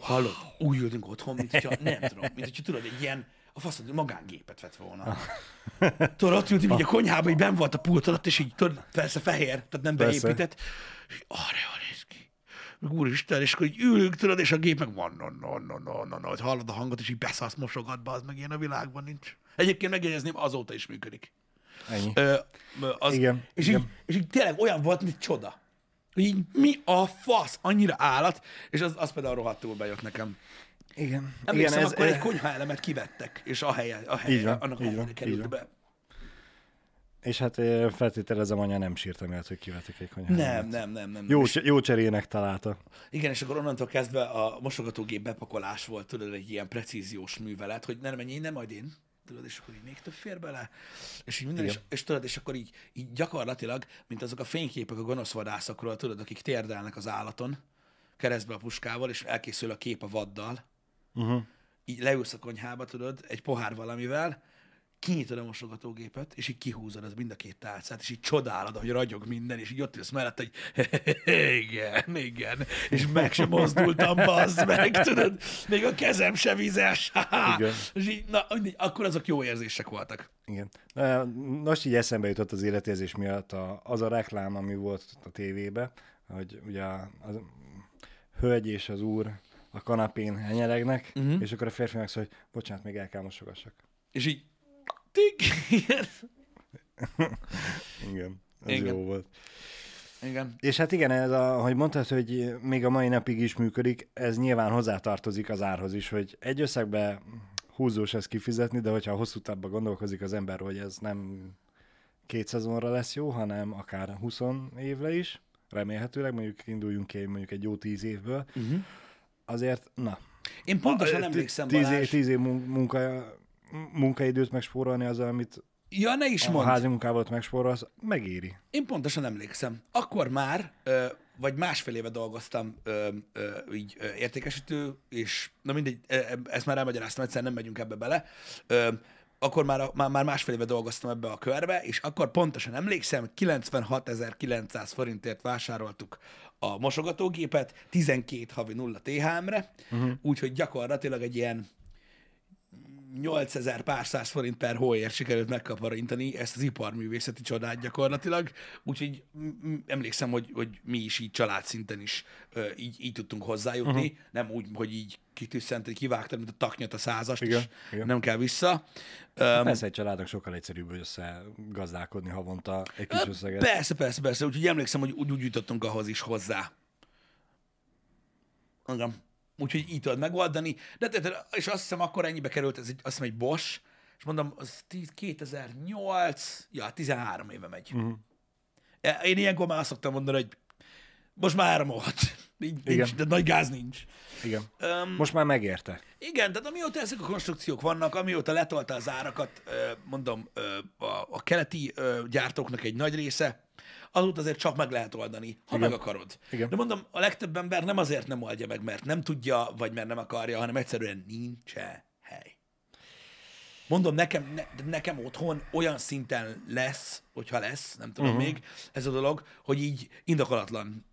[SPEAKER 1] Hallod? Úgy ültünk otthon, mint hogyha, [laughs] nem tudom, mint hogyha tudod, egy ilyen, a faszod, magángépet vett volna. [laughs] tudod, ott ültünk így a konyhába, így ben volt a pult alatt, és így tudod, persze fehér, tehát nem beépített, és arra jól néz ki. Meg úristen, és akkor így ülünk, tudod, és a gép meg van, no, no, no, no, no, no, hogy hallod a hangot, és így beszállsz mosogatba, az meg ilyen a világban nincs. Egyébként megjegyezném, azóta is működik.
[SPEAKER 2] Ennyi. Ö,
[SPEAKER 1] az,
[SPEAKER 2] igen,
[SPEAKER 1] és,
[SPEAKER 2] igen.
[SPEAKER 1] Így, és így tényleg olyan volt, mint csoda. Hogy így mi a fasz, annyira állat, és az, az például rohadtul bejött nekem.
[SPEAKER 2] Igen.
[SPEAKER 1] Emlékszem, igen, ez, akkor ez... egy konyhaelemet kivettek, és a helye, a helye, van, annak a van, került be.
[SPEAKER 2] És hát feltételezem, anya nem sírta miatt, hogy kivettek egy konyhát.
[SPEAKER 1] Nem, nem, nem, nem.
[SPEAKER 2] Jó, jó cserének találta.
[SPEAKER 1] Igen, és akkor onnantól kezdve a mosogatógép bepakolás volt, tudod, egy ilyen precíziós művelet, hogy nem menj, nem majd én tudod, és akkor így még több fér bele, és így minden, és, és, tudod, és akkor így, így gyakorlatilag, mint azok a fényképek a gonosz vadászokról, tudod, akik térdelnek az állaton, keresztbe a puskával, és elkészül a kép a vaddal, uh-huh. így leülsz a konyhába, tudod, egy pohár valamivel, kinyitod a mosogatógépet, és így kihúzod az mind a két tálcát, és így csodálod, hogy ragyog minden, és így ott ülsz mellett, hogy [laughs] igen, igen, és meg sem mozdultam, bazd meg, tudod, még a kezem se vizes, [laughs] igen. és így, na, akkor azok jó érzések voltak.
[SPEAKER 2] Igen. Most így eszembe jutott az életérzés miatt a, az a reklám, ami volt a tévébe, hogy ugye a, a hölgy és az úr a kanapén henyeregnek, uh-huh. és akkor a férfi megszól, hogy bocsánat, még el kell mosogassak.
[SPEAKER 1] És így
[SPEAKER 2] igen. [laughs] igen, ez igen. jó volt.
[SPEAKER 1] Igen.
[SPEAKER 2] És hát igen, ez a, hogy mondtad, hogy még a mai napig is működik, ez nyilván hozzátartozik az árhoz is, hogy egy összegbe húzós ezt kifizetni, de hogyha hosszú távban gondolkozik az ember, hogy ez nem két szezonra lesz jó, hanem akár 20 évre is, remélhetőleg, mondjuk induljunk ki mondjuk egy jó tíz évből, uh-huh. azért, na.
[SPEAKER 1] Én pontosan emlékszem, tíz,
[SPEAKER 2] év, tíz év munka munkaidőt megspórolni az, amit
[SPEAKER 1] ja, ne is
[SPEAKER 2] a
[SPEAKER 1] mondd.
[SPEAKER 2] házi munkával megspórolsz, megéri.
[SPEAKER 1] Én pontosan emlékszem. Akkor már ö, vagy másfél éve dolgoztam ö, ö, így ö, értékesítő, és na mindegy, ö, ö, ezt már elmagyaráztam, egyszer nem megyünk ebbe bele. Ö, akkor már, a- már, már másfél éve dolgoztam ebbe a körbe, és akkor pontosan emlékszem, 96.900 forintért vásároltuk a mosogatógépet, 12 havi 0 THM-re, uh-huh. úgyhogy gyakorlatilag egy ilyen 8000 pár száz forint per hóért sikerült megkaparintani ezt az iparművészeti csodát gyakorlatilag, úgyhogy emlékszem, hogy, hogy mi is így családszinten is így, így tudtunk hozzájutni, uh-huh. nem úgy, hogy így kitűszent, kivágtad, mint a taknyat a százast,
[SPEAKER 2] Igen,
[SPEAKER 1] és
[SPEAKER 2] igen.
[SPEAKER 1] nem kell vissza. Öm,
[SPEAKER 2] Persze egy családnak sokkal egyszerűbb összegazdálkodni havonta egy kis összeget.
[SPEAKER 1] Persze, persze, persze. Úgyhogy emlékszem, hogy úgy, úgy jutottunk ahhoz is hozzá. Igen. Úgyhogy így tudod megoldani. De, de, de, és azt hiszem, akkor ennyibe került, ez egy, azt hiszem, egy Bosch, és mondom, az 10 2008, ja, 13 éve megy. Uh-huh. Én ilyenkor már szoktam mondani, hogy most már áramolhat. [laughs] Nincs,
[SPEAKER 2] Igen.
[SPEAKER 1] nincs, de nagy gáz nincs.
[SPEAKER 2] Igen.
[SPEAKER 1] Um,
[SPEAKER 2] Most már megérte.
[SPEAKER 1] igen, tehát amióta ezek a konstrukciók vannak, amióta letolta az árakat, mondom, a, a keleti gyártóknak egy nagy része, azóta azért csak meg lehet oldani, ha
[SPEAKER 2] Igen.
[SPEAKER 1] meg akarod.
[SPEAKER 2] Igen.
[SPEAKER 1] De mondom, a legtöbb ember nem azért nem oldja meg, mert nem tudja, vagy mert nem akarja, hanem egyszerűen nincs hely. Mondom, nekem, ne, nekem otthon olyan szinten lesz, hogyha lesz, nem tudom uh-huh. még, ez a dolog, hogy így indokolatlan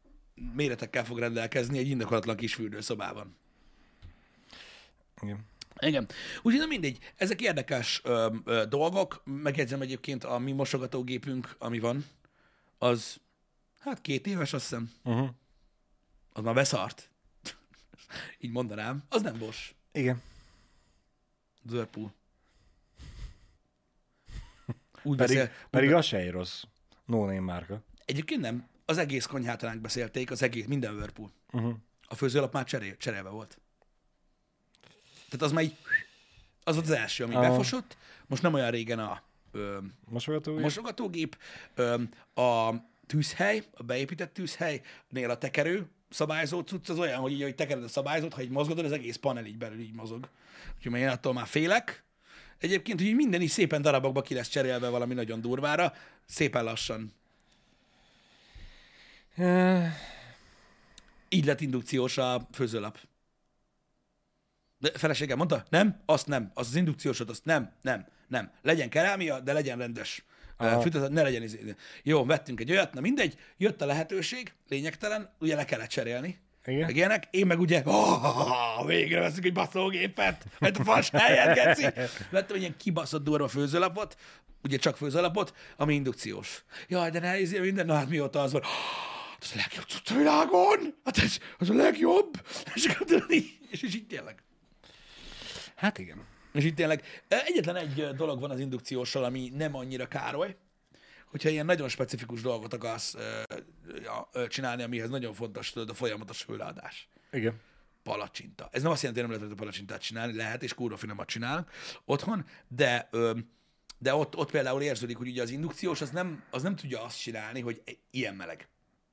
[SPEAKER 1] méretekkel fog rendelkezni egy indokolatlan kis fürdőszobában.
[SPEAKER 2] Igen.
[SPEAKER 1] Igen. Úgyhogy na mindegy, ezek érdekes ö, ö, dolgok. Megjegyzem egyébként a mi mosogatógépünk, ami van, az hát két éves, azt hiszem.
[SPEAKER 2] Uh-huh.
[SPEAKER 1] Az már beszart. [laughs] Így mondanám. Az nem Bosch.
[SPEAKER 2] Igen.
[SPEAKER 1] Whirlpool. [laughs] Úgy
[SPEAKER 2] Pedig,
[SPEAKER 1] beszél,
[SPEAKER 2] pedig az se egy rossz no márka.
[SPEAKER 1] Egyébként nem. Az egész konyhát ránk beszélték, az egész, minden Whirlpool.
[SPEAKER 2] Uh-huh.
[SPEAKER 1] A főzőlap már cserél, cserélve volt. Tehát az már így, az volt az első, ami
[SPEAKER 2] Aha.
[SPEAKER 1] befosott. Most nem olyan régen a ö,
[SPEAKER 2] Mosogató?
[SPEAKER 1] mosogatógép, ö, a tűzhely, a beépített tűzhelynél a tekerő szabályzó cucc az olyan, hogy így, hogy tekered a szabályzót, ha így mozgatod, az egész panel így belül így mozog. Úgyhogy én attól már félek. Egyébként, hogy minden is szépen darabokba ki lesz cserélve valami nagyon durvára, szépen lassan. Így lett indukciós a főzőlap. De feleségem mondta, nem, azt nem, az az indukciósot, azt nem, nem, nem. Legyen kerámia, de legyen rendes.
[SPEAKER 2] Aha.
[SPEAKER 1] Ne legyen izé. Jó, vettünk egy olyat, na mindegy, jött a lehetőség, lényegtelen, ugye le kellett cserélni.
[SPEAKER 2] Igen.
[SPEAKER 1] Meg ilyenek, én meg ugye, oh, végre veszünk egy baszógépet, mert a fas helyet, geci. Vettem egy ilyen kibaszott durva főzőlapot, ugye csak főzőlapot, ami indukciós. Jaj, de ne izé minden, na hát mióta az van, "Ah, ez a legjobb cucc a világon, hát ez, ez a legjobb, és, és így tényleg.
[SPEAKER 2] Hát igen.
[SPEAKER 1] És itt tényleg egyetlen egy dolog van az indukcióssal, ami nem annyira károly, hogyha ilyen nagyon specifikus dolgot akarsz ö, ö, csinálni, amihez nagyon fontos tudod, a folyamatos hőleadás.
[SPEAKER 2] Igen.
[SPEAKER 1] Palacsinta. Ez nem azt jelenti, hogy nem lehet a palacsintát csinálni, lehet, és kurva finomat csinálnak otthon, de, ö, de ott, ott például érződik, hogy ugye az indukciós az nem, az nem tudja azt csinálni, hogy ilyen meleg.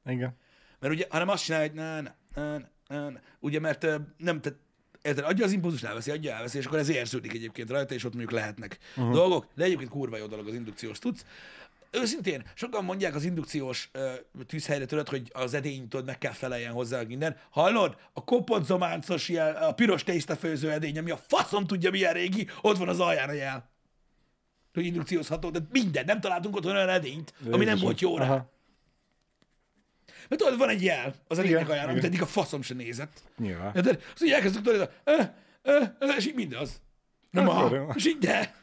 [SPEAKER 2] Igen.
[SPEAKER 1] Mert ugye, hanem azt csinálja, hogy na, na, na, na, na. ugye, mert nem, tehát érted, adja az impulzus, elveszi, adja, elveszi, és akkor ez érződik egyébként rajta, és ott mondjuk lehetnek uh-huh. dolgok, de egyébként kurva jó dolog az indukciós tudsz. Őszintén, sokan mondják az indukciós ö, tűzhelyre tudod, hogy az edény tudod, meg kell feleljen hozzá minden. Hallod? A kopott zománcos, ilyen, a piros tésztafőző edény, ami a faszom tudja milyen régi, ott van az alján a jel. Hogy indukciózható, de minden, nem találtunk otthon olyan edényt, ami nem volt jó rá.
[SPEAKER 2] Aha.
[SPEAKER 1] Mert tudod, van egy jel az edénynek
[SPEAKER 2] Igen,
[SPEAKER 1] alján, amit eddig a faszom se nézett.
[SPEAKER 2] Nyilván.
[SPEAKER 1] De az így elkezdtük tudod, eh, eh, eh, és így mindaz. Nem
[SPEAKER 2] Akkor
[SPEAKER 1] a,
[SPEAKER 2] jó.
[SPEAKER 1] és így de.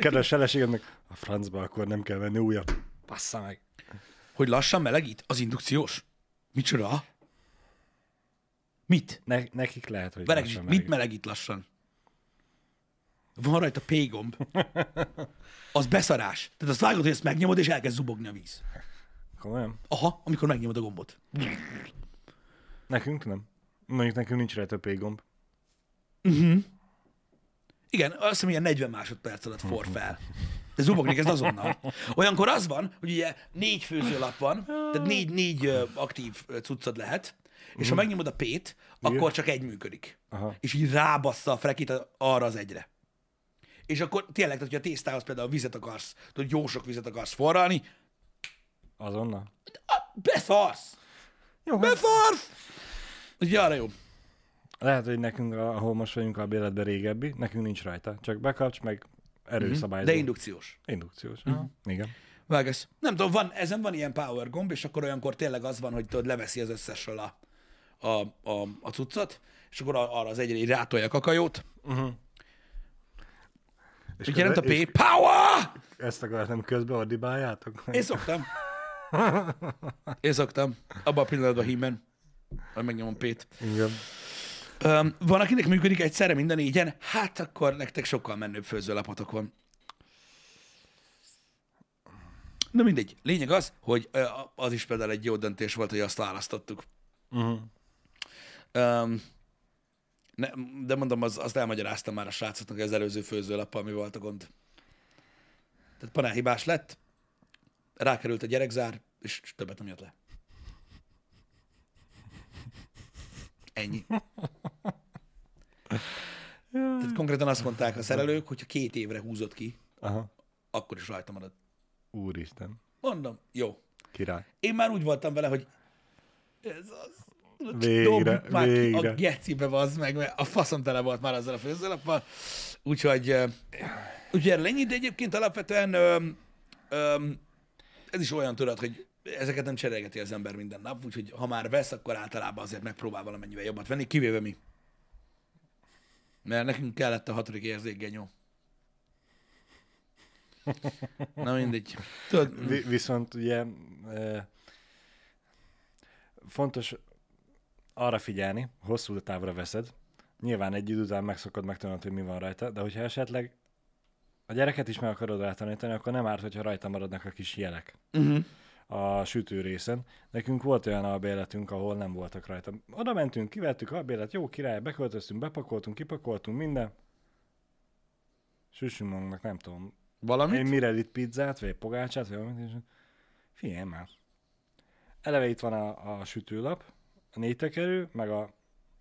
[SPEAKER 2] Kedves feleségednek, a francba akkor nem kell venni újabb. Passza meg.
[SPEAKER 1] Hogy lassan melegít? Az indukciós? Micsoda? Mit?
[SPEAKER 2] Ne, nekik lehet, hogy
[SPEAKER 1] Melegít,
[SPEAKER 2] lassan
[SPEAKER 1] mit
[SPEAKER 2] melegít.
[SPEAKER 1] melegít lassan? Van rajta P-gomb. [laughs] Az beszarás. Tehát azt vágod, hogy ezt megnyomod, és elkezd zubogni a víz.
[SPEAKER 2] Komolyan?
[SPEAKER 1] Aha, amikor megnyomod a gombot.
[SPEAKER 2] Nekünk nem. Mondjuk nekünk nincs rajta P-gomb.
[SPEAKER 1] Igen, azt hiszem, ilyen 40 másodperc alatt for fel. De zubogni kezd azonnal. Olyankor az van, hogy ugye négy főzőlap van, tehát négy, négy aktív cuccod lehet, és ha megnyomod a P-t, akkor csak egy működik.
[SPEAKER 2] Aha.
[SPEAKER 1] És így rábassza a frekit arra az egyre. És akkor tényleg, tehát, hogyha a tésztához például vizet akarsz, tudod, jó sok vizet akarsz forralni,
[SPEAKER 2] Azonnal?
[SPEAKER 1] beszarsz!
[SPEAKER 2] Jó, hát
[SPEAKER 1] Befarsz! Úgyhogy arra jó.
[SPEAKER 2] lehet, hogy nekünk, ahol most vagyunk a béletben régebbi, nekünk nincs rajta. Csak bekapcs, meg erőszabályzó.
[SPEAKER 1] Mhm. De indukciós.
[SPEAKER 2] Indukciós. Aha. Igen.
[SPEAKER 1] Vágesz. Nem tudom, van, ezen van ilyen power gomb, és akkor olyankor tényleg az van, hogy tudod, leveszi az összesről a, a, a, a cuccot, és akkor arra az egyre így rátolja a kakajót.
[SPEAKER 2] És
[SPEAKER 1] Úgy jelent a
[SPEAKER 2] közben-
[SPEAKER 1] P. Power!
[SPEAKER 2] és Ezt akartam közben ordibáljátok?
[SPEAKER 1] Én szoktam. [laughs] Én szoktam. Abban a pillanatban hímen. Majd megnyomom P-t.
[SPEAKER 2] Igen.
[SPEAKER 1] Um, van, akinek működik egyszerre minden négyen, hát akkor nektek sokkal menőbb főzőlapotok van. Na mindegy. Lényeg az, hogy az is például egy jó döntés volt, hogy azt választottuk.
[SPEAKER 2] Uh-huh.
[SPEAKER 1] Um, ne, de mondom, az, azt elmagyaráztam már a srácoknak az előző főzőlappal, mi volt a gond. Tehát panelhibás lett, rákerült a gyerekzár, és többet nem jött le. Ennyi. Tehát konkrétan azt mondták a szerelők, hogyha két évre húzott ki,
[SPEAKER 2] Aha.
[SPEAKER 1] akkor is rajta marad.
[SPEAKER 2] Úristen.
[SPEAKER 1] Mondom, jó.
[SPEAKER 2] Király.
[SPEAKER 1] Én már úgy voltam vele, hogy ez az.
[SPEAKER 2] Végre,
[SPEAKER 1] már ki
[SPEAKER 2] végre.
[SPEAKER 1] a gecibe vazd meg, mert a faszom tele volt már azzal a főzőlappal. Úgyhogy, úgyhogy erre ennyi, de egyébként alapvetően öm, öm, ez is olyan tudod, hogy ezeket nem cserélgeti az ember minden nap, úgyhogy ha már vesz, akkor általában azért megpróbál valamennyivel jobbat venni, kivéve mi. Mert nekünk kellett a hatodik érzékgenyó. Na mindegy. Tudod,
[SPEAKER 2] Vi- viszont ugye fontos arra figyelni, hosszú távra veszed. Nyilván egy idő után megszokod megtanulni, hogy mi van rajta, de hogyha esetleg a gyereket is meg akarod rátanítani, akkor nem árt, hogyha rajta maradnak a kis jelek
[SPEAKER 1] uh-huh.
[SPEAKER 2] a sütő részen. Nekünk volt olyan albéletünk, ahol nem voltak rajta. Oda mentünk, kivettük albélet, jó király, beköltöztünk, bepakoltunk, kipakoltunk, minden. Süssünk magunknak, nem tudom,
[SPEAKER 1] valamit?
[SPEAKER 2] én mire itt pizzát, vagy pogácsát, vagy valamit, és figyelj már. Eleve itt van a, a sütőlap, a négy tekerő, meg a,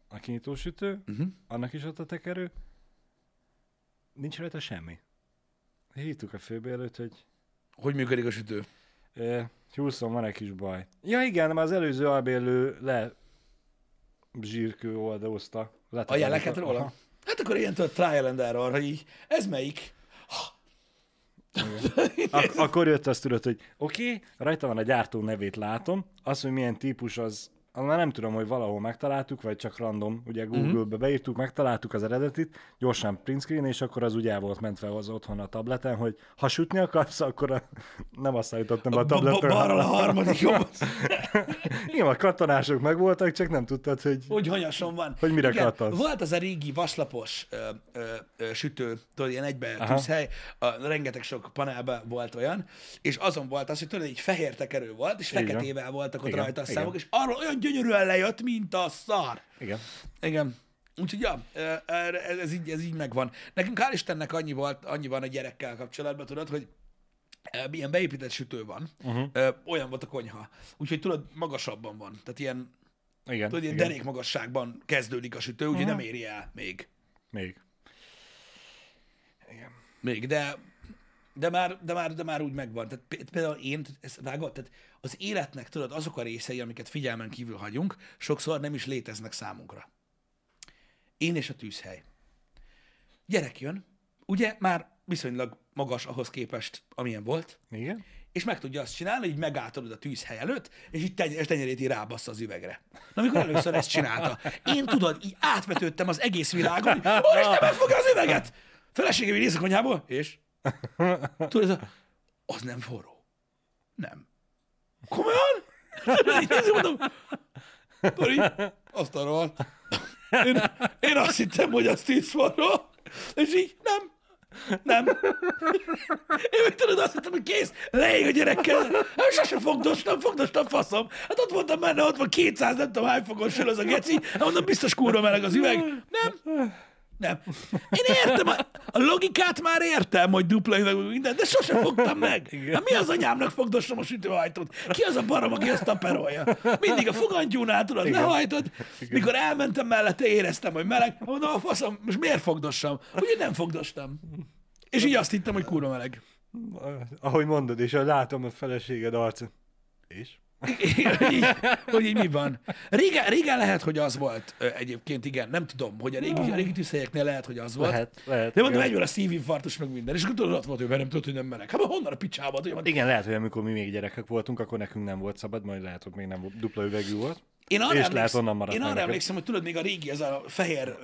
[SPEAKER 2] a kinyitó sütő,
[SPEAKER 1] Uh-huh.
[SPEAKER 2] annak is ott a tekerő. Nincs rajta semmi. Hívtuk a főbérlőt, hogy
[SPEAKER 1] Hogy működik a sütő?
[SPEAKER 2] e, Houston, van egy kis baj. Ja igen, mert az előző albérlő le zsírkő oldózta.
[SPEAKER 1] A
[SPEAKER 2] letakarta.
[SPEAKER 1] jeleket róla? Hát akkor ilyen tudod, trial and error, hogy így, ez melyik?
[SPEAKER 2] Ak- akkor jött azt tudod, hogy oké, okay, rajta van a gyártó nevét látom, az, hogy milyen típus az már nem tudom, hogy valahol megtaláltuk, vagy csak random, ugye Google-be beírtuk, megtaláltuk az eredetit, gyorsan print screen, és akkor az ugye el volt mentve az otthon a tableten, hogy ha sütni akarsz, akkor a... nem azt állítottam be a tableten.
[SPEAKER 1] Balra a harmadik [laughs] jobb.
[SPEAKER 2] Igen, a katonások megvoltak, csak nem tudtad, hogy...
[SPEAKER 1] Hogy hanyason van.
[SPEAKER 2] Hogy mire
[SPEAKER 1] Igen,
[SPEAKER 2] kattansz.
[SPEAKER 1] Volt az a régi vaslapos ö, ö, ö, sütő, tudod, ilyen egybe tűzhely, a, rengeteg sok panelben volt olyan, és azon volt az, hogy tudod, egy fehér tekerő volt, és
[SPEAKER 2] Igen.
[SPEAKER 1] feketével voltak ott
[SPEAKER 2] Igen,
[SPEAKER 1] rajta a
[SPEAKER 2] igen.
[SPEAKER 1] számok, és arról olyan gyönyörűen lejött, mint a szar.
[SPEAKER 2] Igen.
[SPEAKER 1] Igen. Úgyhogy ja, ez, ez, így, ez így megvan. Nekünk hál' Istennek annyi, volt, annyi van a gyerekkel kapcsolatban, tudod, hogy ilyen beépített sütő van,
[SPEAKER 2] Uh-huh.
[SPEAKER 1] olyan volt a konyha. Úgyhogy tudod, magasabban van. Tehát ilyen,
[SPEAKER 2] Igen.
[SPEAKER 1] tudod, ilyen
[SPEAKER 2] igen.
[SPEAKER 1] derék magasságban kezdődik a sütő, úgyhogy nem éri el még.
[SPEAKER 2] Még.
[SPEAKER 1] Még, de, de, már, de, már, de már úgy megvan. Tehát pé- például én, ezt vágod, tehát az életnek, tudod, azok a részei, amiket figyelmen kívül hagyunk, sokszor nem is léteznek számunkra. Én és a tűzhely. Gyerek jön, ugye már viszonylag magas ahhoz képest, amilyen volt,
[SPEAKER 2] Igen?
[SPEAKER 1] és meg tudja azt csinálni, hogy megálltod a tűzhely előtt, és így teny- tenyerét így rábassza az üvegre. Na, amikor először ezt csinálta, én tudod, így átvetődtem az egész világon, hogy ó, Isten, megfogja az üveget! Feleségem így néz a konyhából, és? Tudod, az nem forró. Nem. Komolyan? Tudod, így mondom, Tori, azt arról. Én, én azt hittem, hogy az tíz forró, és így nem. Nem. Én meg tudod, azt hittem, hogy kész, leég a gyerekkel. Hát sose fogdostam, fogdostam faszom. Hát ott voltam benne, ott van 200, nem tudom hány fokon az a geci. Hát mondom, biztos kurva meleg az üveg. Nem. Nem. Én értem, a, a logikát már értem, hogy dupla üveg, minden, de sose fogtam meg. Hát mi az anyámnak fogdossam a sütőhajtót? Ki az a barom, aki ezt taperolja? Mindig a fogantyúnál, tudod, lehajtod. Mikor elmentem mellette, éreztem, hogy meleg. Mondom, a faszom, most miért fogdossam? Ugye nem fogdostam. És így azt hittem, hogy kurva meleg.
[SPEAKER 2] Ahogy mondod, és látom a feleséged arca. És?
[SPEAKER 1] Hogy, így, hogy így mi van. Régen, régen lehet, hogy az volt egyébként, igen, nem tudom, hogy a régi, a régi tűzhelyeknél lehet, hogy az volt.
[SPEAKER 2] Lehet, lehet.
[SPEAKER 1] De mondom, egyből a szívinfarktus meg minden, és akkor tudod, ott volt, hogy nem tudod, hogy nem meleg. Hát honnan a picsába? Van?
[SPEAKER 2] Igen, lehet, hogy amikor mi még gyerekek voltunk, akkor nekünk nem volt szabad, majd lehet, hogy még nem volt, dupla üvegű volt.
[SPEAKER 1] Én arra,
[SPEAKER 2] És lehet, onnan maradt
[SPEAKER 1] én arra
[SPEAKER 2] neked.
[SPEAKER 1] emlékszem, hogy tudod, még a régi, ez a fehér,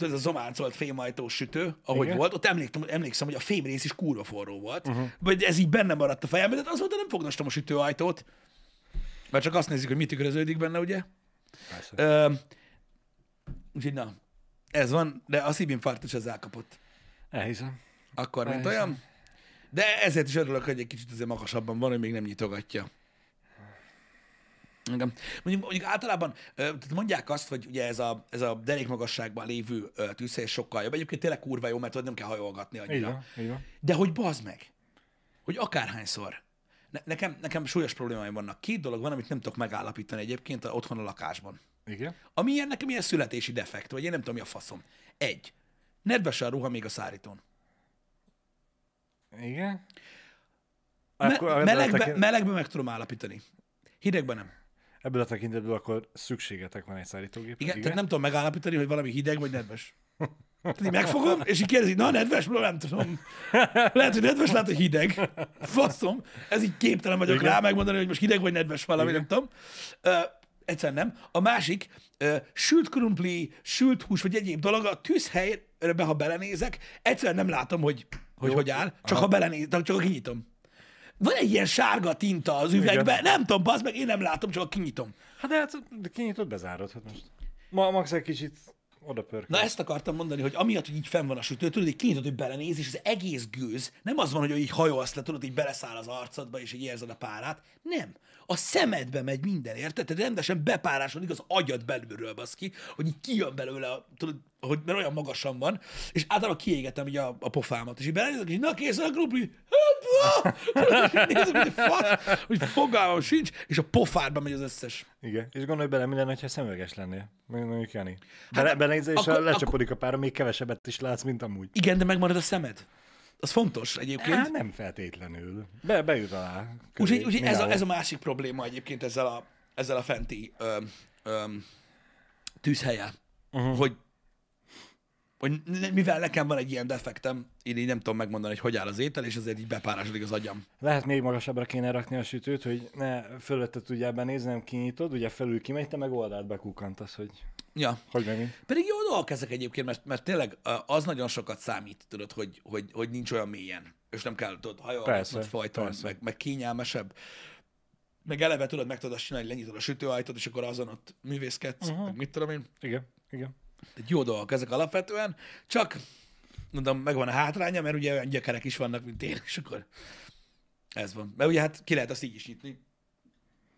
[SPEAKER 1] ez a zománcolt fémajtós sütő, ahogy
[SPEAKER 2] Igen.
[SPEAKER 1] volt, ott emlékszem, emlékszem, hogy a fémrész is kurva forró volt, uh-huh. vagy ez így benne maradt a fejemben, de az volt, hogy nem fognostam a sütőajtót, mert csak azt nézik, hogy mit tükröződik benne, ugye?
[SPEAKER 2] Persze.
[SPEAKER 1] Ö, úgyhogy na, ez van, de a szívinfarktus az elkapott.
[SPEAKER 2] Elhiszem.
[SPEAKER 1] Akkor, mint
[SPEAKER 2] Persze.
[SPEAKER 1] olyan. De ezért is örülök, hogy egy kicsit azért magasabban van, hogy még nem nyitogatja. Igen. Mondjuk, mondjuk általában mondják azt, hogy ugye ez a, ez a derékmagasságban lévő ö, tűzhely sokkal jobb. Egyébként tényleg kurva jó, mert nem kell hajolgatni annyira.
[SPEAKER 2] így van.
[SPEAKER 1] De hogy bazd meg, hogy akárhányszor. Ne, nekem, nekem súlyos problémáim vannak. Két dolog van, amit nem tudok megállapítani egyébként a, otthon a lakásban.
[SPEAKER 2] Igen.
[SPEAKER 1] Ami ilyen, nekem ilyen születési defekt, vagy én nem tudom, mi a faszom. Egy. Nedves a ruha még a szárítón.
[SPEAKER 2] Igen.
[SPEAKER 1] Me-
[SPEAKER 2] Akkor ebből, a
[SPEAKER 1] melegbe,
[SPEAKER 2] tekint...
[SPEAKER 1] melegbe meg tudom állapítani. Hidegben nem.
[SPEAKER 2] ebből a tekintetből akkor szükségetek van egy szállítógépre.
[SPEAKER 1] Igen, Igen, tehát nem tudom megállapítani, hogy valami hideg vagy nedves. [laughs] Tehát így megfogom, és így kérdezi, na nedves, nem tudom. Lehet, hogy nedves, lehet, hogy hideg. Faszom. Ez így képtelen vagyok
[SPEAKER 2] Igen.
[SPEAKER 1] rá megmondani, hogy most hideg vagy nedves valami,
[SPEAKER 2] Igen.
[SPEAKER 1] nem tudom. Ö, egyszerűen nem. A másik, ö, sült krumpli, sült hús, vagy egyéb dolog, a tűzhelyre, ha belenézek, egyszerűen nem látom, hogy hogy,
[SPEAKER 2] Jó.
[SPEAKER 1] hogy áll, csak
[SPEAKER 2] Aha.
[SPEAKER 1] ha belenézek, csak ha kinyitom. Van egy ilyen sárga tinta az üvegben, nem tudom, bazd meg, én nem látom, csak ha kinyitom.
[SPEAKER 2] Hát de, hát, de kinyitod, bezárod. Hát most. Ma, max egy kicsit oda pörköl.
[SPEAKER 1] Na ezt akartam mondani, hogy amiatt, hogy így fenn van a sütő, tudod, hogy kinyitod, hogy belenéz, és az egész gőz, nem az van, hogy így hajolsz le, tudod, így beleszáll az arcodba, és így érzed a párát. Nem. A szemedbe megy minden, érted? Tehát rendesen bepárásodik az agyad belülről, baszki, hogy így kijön belőle, tudod, hogy mert olyan magasan van, és általában kiégetem így a, a pofámat, és így belenézek, és na készen a krumpli, hát, [laughs] nézem, hogy fasz, hogy fogalmam sincs, és a pofádba megy az összes.
[SPEAKER 2] Igen. És gondolj bele, mi lenne, ha szemüveges lennél. Mondjuk Jani. Bele, hát, belenézel, és
[SPEAKER 1] akkor-
[SPEAKER 2] akkor, lecsapodik a pára, még kevesebbet is látsz, mint amúgy.
[SPEAKER 1] Igen, de megmarad a szemed. Az fontos egyébként.
[SPEAKER 2] Hát nem feltétlenül. Be, bejut alá.
[SPEAKER 1] Úgyhogy, úgyhogy ez, a, ez a másik probléma egyébként ezzel a, ezzel a fenti ö, ö, tűzhelye, uh-huh. hogy, hogy mivel nekem van egy ilyen defektem, én így nem tudom megmondani, hogy hogy áll az étel, és ezért így bepárásodik az agyam.
[SPEAKER 2] Lehet még magasabbra kéne rakni a sütőt, hogy ne fölötte tudjál benézni, nem kinyitod, ugye felül kimegy, te meg oldalt bekukkantasz, hogy
[SPEAKER 1] Ja.
[SPEAKER 2] hogy meg mint.
[SPEAKER 1] Pedig jó dolgok ezek egyébként, mert, mert tényleg az nagyon sokat számít, tudod, hogy, hogy, hogy nincs olyan mélyen, és nem kell, tudod, hajolgatnod
[SPEAKER 2] persze.
[SPEAKER 1] meg, meg kényelmesebb. Meg eleve tudod, meg tudod azt csinálni, hogy lenyitod a sütőajtót, és akkor azon ott művészkedsz, uh-huh. meg mit tudom én.
[SPEAKER 2] Igen, igen.
[SPEAKER 1] Jó dolgok ezek alapvetően, csak mondom, megvan a hátránya, mert ugye olyan gyökerek is vannak, mint én, és akkor ez van. Mert ugye hát ki lehet azt így is nyitni.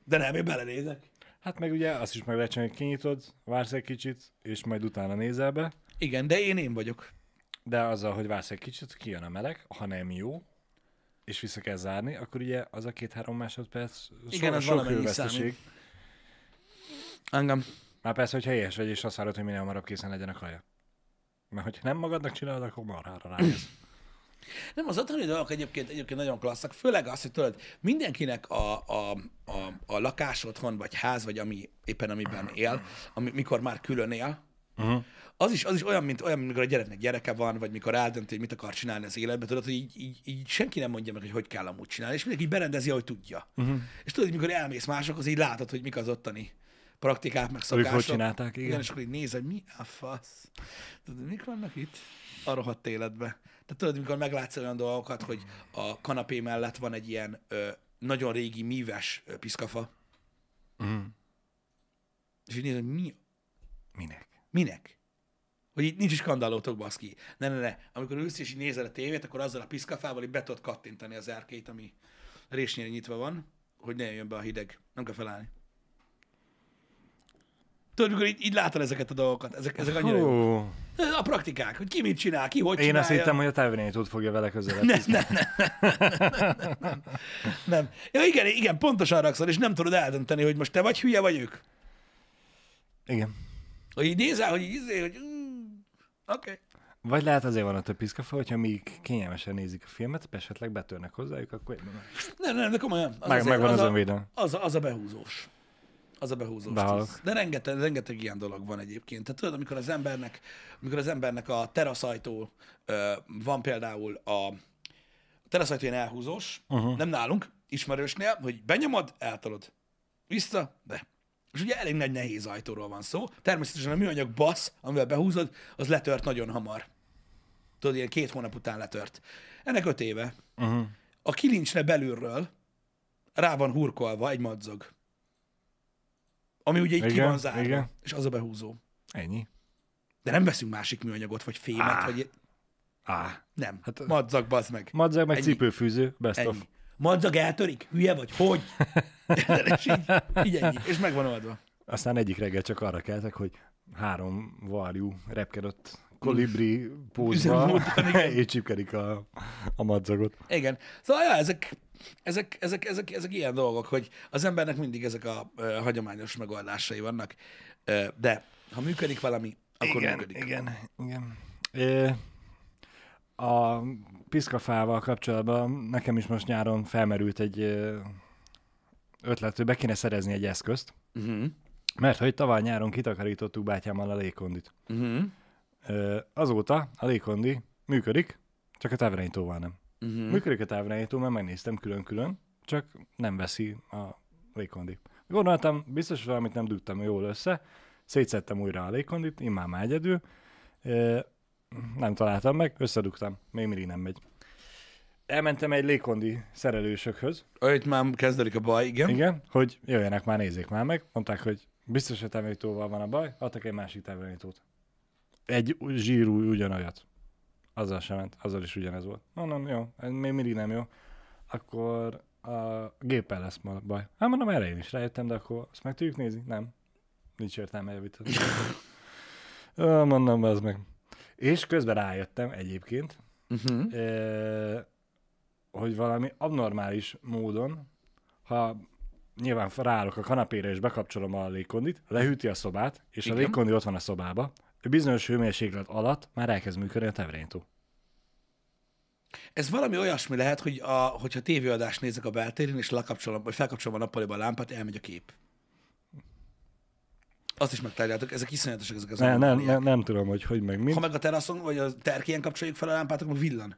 [SPEAKER 1] De nem, én belenézek.
[SPEAKER 2] Hát meg ugye azt is meg lehet csinálni, hogy kinyitod, vársz egy kicsit, és majd utána nézel be,
[SPEAKER 1] Igen, de én én vagyok.
[SPEAKER 2] de azzal, hogy vársz egy kicsit, kijön a meleg, ha nem jó, és vissza kell zárni, akkor ugye az a két-három másodperc
[SPEAKER 1] Igen,
[SPEAKER 2] so,
[SPEAKER 1] az
[SPEAKER 2] sok
[SPEAKER 1] valamennyi számít. Engem.
[SPEAKER 2] Már persze, hogy helyes vagy, és azt várod, hogy minél hamarabb készen legyen a kaja. Mert hogyha nem magadnak csinálod, akkor marhára rájössz. [clears throat]
[SPEAKER 1] Nem, az otthoni dolgok egyébként, egyébként nagyon klasszak, főleg az, hogy tudod, mindenkinek a, a, a, a lakás otthon, vagy ház, vagy ami éppen amiben él, ami, mikor már külön él,
[SPEAKER 2] Uh-huh.
[SPEAKER 1] az is, az is olyan, mint, olyan, mint mikor a gyereknek gyereke van, vagy mikor eldönti, hogy mit akar csinálni az életben, tudod, hogy így, így, így senki nem mondja meg, hogy hogy kell amúgy csinálni, és mindenki berendezi, ahogy tudja. Uh-huh. És tudod, hogy mikor elmész másokhoz, így látod, hogy mik az ottani praktikák, meg
[SPEAKER 2] Ők
[SPEAKER 1] szokások.
[SPEAKER 2] hogy csinálták,
[SPEAKER 1] igen.
[SPEAKER 2] igen.
[SPEAKER 1] és akkor így nézed, mi a fasz? Tudod, mik vannak itt? A rohadt életbe. Tehát tudod, mikor meglátsz olyan dolgokat, hogy a kanapé mellett van egy ilyen ö, nagyon régi míves ö, piszkafa,
[SPEAKER 2] Uh-huh.
[SPEAKER 1] és így nézed, mi,
[SPEAKER 2] Minek?
[SPEAKER 1] minek? Hogy itt nincs is skandálótok, baszki. Ne, ne, ne. Amikor ülsz és így nézel a tévét, akkor azzal a piszkafával így be tudod kattintani az erkét, ami résnyire nyitva van, hogy ne jöjjön be a hideg. Nem kell felállni. Tudod, mikor így, így látod ezeket a dolgokat, ezek, ezek annyira jó. A praktikák, hogy ki mit csinál, ki hogy
[SPEAKER 2] Én
[SPEAKER 1] csinálja.
[SPEAKER 2] azt hittem, hogy a távirányítót fogja vele közelebb.
[SPEAKER 1] Nem, nem, nem, nem, nem. Ja, igen, igen, pontosan rakszol, és nem tudod eldönteni, hogy most te vagy hülye, vagy ők.
[SPEAKER 2] Igen.
[SPEAKER 1] Hogy így nézel, hogy így izé, hogy oké. Okay.
[SPEAKER 2] Vagy lehet azért van a több piszkafa, hogyha még kényelmesen nézik a filmet, esetleg betörnek hozzájuk, akkor
[SPEAKER 1] Nem, nem, de komolyan. Az
[SPEAKER 2] meg,
[SPEAKER 1] azért-
[SPEAKER 2] megvan az
[SPEAKER 1] a,
[SPEAKER 2] önvédelem.
[SPEAKER 1] az, az a behúzós. Az a behúzós.
[SPEAKER 2] Behalok.
[SPEAKER 1] tíz. De rengeteg, rengeteg ilyen dolog van egyébként. Tehát tudod, amikor az embernek, amikor az embernek a teraszajtó ö, van például a, a teraszajtó ilyen elhúzós, uh-huh. nem nálunk, ismerősnél, hogy benyomod, eltolod. Vissza, de. És ugye elég nagy nehéz ajtóról van szó. Természetesen a műanyag basz, amivel behúzod, az letört nagyon hamar. Tudod, ilyen két hónap után letört. Ennek öt éve.
[SPEAKER 2] Uh-huh.
[SPEAKER 1] A kilincsre belülről rá van hurkolva egy madzag. Ami ugye így ki
[SPEAKER 2] Igen,
[SPEAKER 1] van zárva,
[SPEAKER 2] igen.
[SPEAKER 1] és az a behúzó.
[SPEAKER 2] Ennyi.
[SPEAKER 1] De nem veszünk másik műanyagot, vagy fémet,
[SPEAKER 2] Á.
[SPEAKER 1] vagy...
[SPEAKER 2] Á.
[SPEAKER 1] Nem. Hát, madzag, bazd meg.
[SPEAKER 2] Madzag meg
[SPEAKER 1] Ennyi.
[SPEAKER 2] cipőfűző, best of.
[SPEAKER 1] Ennyi. Madzag eltörik? Hülye vagy? Hogy? [laughs] és így, így ennyi. És megvan oldva.
[SPEAKER 2] Aztán egyik reggel csak arra keltek, hogy három varjú repkedett kolibri pózba, és [laughs] csipkedik a, a madzagot.
[SPEAKER 1] Igen. Szóval ja, ezek, ezek, ezek, ezek, ezek ilyen dolgok, hogy az embernek mindig ezek a ö, hagyományos megoldásai vannak, ö, de ha működik valami, akkor
[SPEAKER 2] igen,
[SPEAKER 1] működik.
[SPEAKER 2] igen, igen. É, a piszkafával kapcsolatban nekem is most nyáron felmerült egy ötlet, hogy be kéne szerezni egy eszközt,
[SPEAKER 1] Uh-huh.
[SPEAKER 2] mert hogy tavaly nyáron kitakarítottuk bátyámmal a légkondit.
[SPEAKER 1] Uh-huh.
[SPEAKER 2] Azóta a légkondi működik, csak a távirányítóval nem.
[SPEAKER 1] Uh-huh.
[SPEAKER 2] Működik a távirányító, mert megnéztem külön-külön, csak nem veszi a légkondi. Gondoltam, biztos valamit nem dugtam jól össze, szétszettem újra a légkondit, immár már egyedül, nem találtam meg, összedugtam, még mindig nem megy. Elmentem egy légkondi szerelősökhöz,
[SPEAKER 1] Itt már kezdődik a baj, igen.
[SPEAKER 2] igen, hogy jöjjenek már, nézzék már meg. Mondták, hogy biztos, hogy távirányítóval van a baj, adtak egy másik távirányítót. Egy zsírú ugyanolyat. Azzal sem ment, azzal is ugyanez volt. Mondom, jó, ez még mindig nem jó. Akkor a géppel lesz ma baj. Hát mondom, erre én is rájöttem, de akkor azt meg tudjuk nézni? Nem. Nincs értelme javítani. [laughs] Mondom, az meg. És közben rájöttem egyébként,
[SPEAKER 1] Uh-huh.
[SPEAKER 2] ö, hogy valami abnormális módon, ha nyilván ráállok a kanapére és bekapcsolom a légkondit, lehűti a szobát, és
[SPEAKER 1] Igen.
[SPEAKER 2] a légkondi ott van a szobába, bizonyos hőmérséklet alatt már elkezd működni a távirányító.
[SPEAKER 1] Ez valami olyasmi lehet, hogy a, hogyha tévéadást nézek a beltéren, és lekapcsolom, vagy felkapcsolom a nappaliba a lámpát, elmegy a kép. Azt is megtárgyaltok, ezek iszonyatosak ezek az
[SPEAKER 2] Ne, nem, nem, nem tudom, hogy hogy meg
[SPEAKER 1] Ha
[SPEAKER 2] mint.
[SPEAKER 1] meg a teraszon, vagy a terkélyen kapcsoljuk fel a lámpát, akkor villan.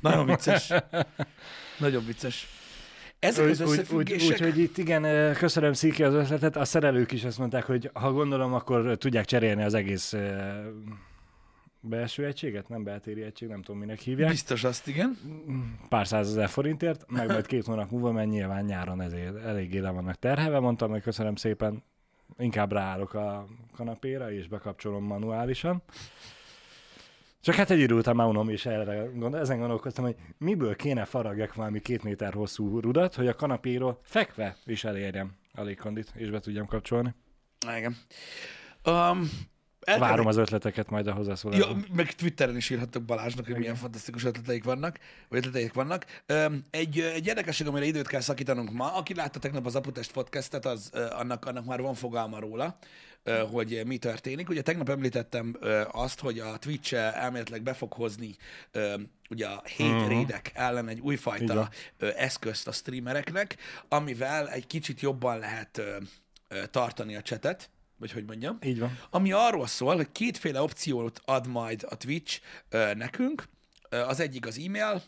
[SPEAKER 1] Nagyon vicces. [laughs] Nagyon vicces. Ezek az
[SPEAKER 2] Úgy, úgy, úgy,
[SPEAKER 1] összefüggések...
[SPEAKER 2] úgy, hogy itt igen, köszönöm Sziki az ötletet, a szerelők is azt mondták, hogy ha gondolom, akkor tudják cserélni az egész belső egységet, nem beltéri egység, nem tudom minek hívják,
[SPEAKER 1] Biztos azt, igen.
[SPEAKER 2] pár százezer forintért, meg majd két hónap múlva, mert nyilván nyáron ezért eléggé le vannak terhelve, mondtam, hogy köszönöm szépen, inkább ráállok a kanapéra, és bekapcsolom manuálisan. Csak hát egy idő után már unom, és erre gondol, ezen gondolkoztam, hogy miből kéne faragjak valami két méter hosszú rudat, hogy a kanapéról fekve is elérjem a légkondit, és be tudjam kapcsolni.
[SPEAKER 1] Igen. Um, el kell
[SPEAKER 2] Várom az ötleteket majd a
[SPEAKER 1] Ja,
[SPEAKER 2] hozzászólásban.
[SPEAKER 1] meg Twitteren is írhattok Balázsnak, hogy milyen fantasztikus ötleteik vannak, vagy ötleteik vannak. Egy, egy érdekesség, amire időt kell szakítanunk ma, aki látta tegnap az Aputest podcastet, az, annak, annak már van fogalma róla, hogy mi történik. Ugye tegnap említettem azt, hogy a Twitch elméletileg be fog hozni ugye a hate
[SPEAKER 2] Mhm.
[SPEAKER 1] raidek ellen egy újfajta ö, eszközt a streamereknek, amivel egy kicsit jobban lehet tartani a csetet, vagy hogy mondjam.
[SPEAKER 2] Így van.
[SPEAKER 1] Ami arról szól, hogy kétféle opciót ad majd a Twitch ö, nekünk. Ö, az egyik az e-mail,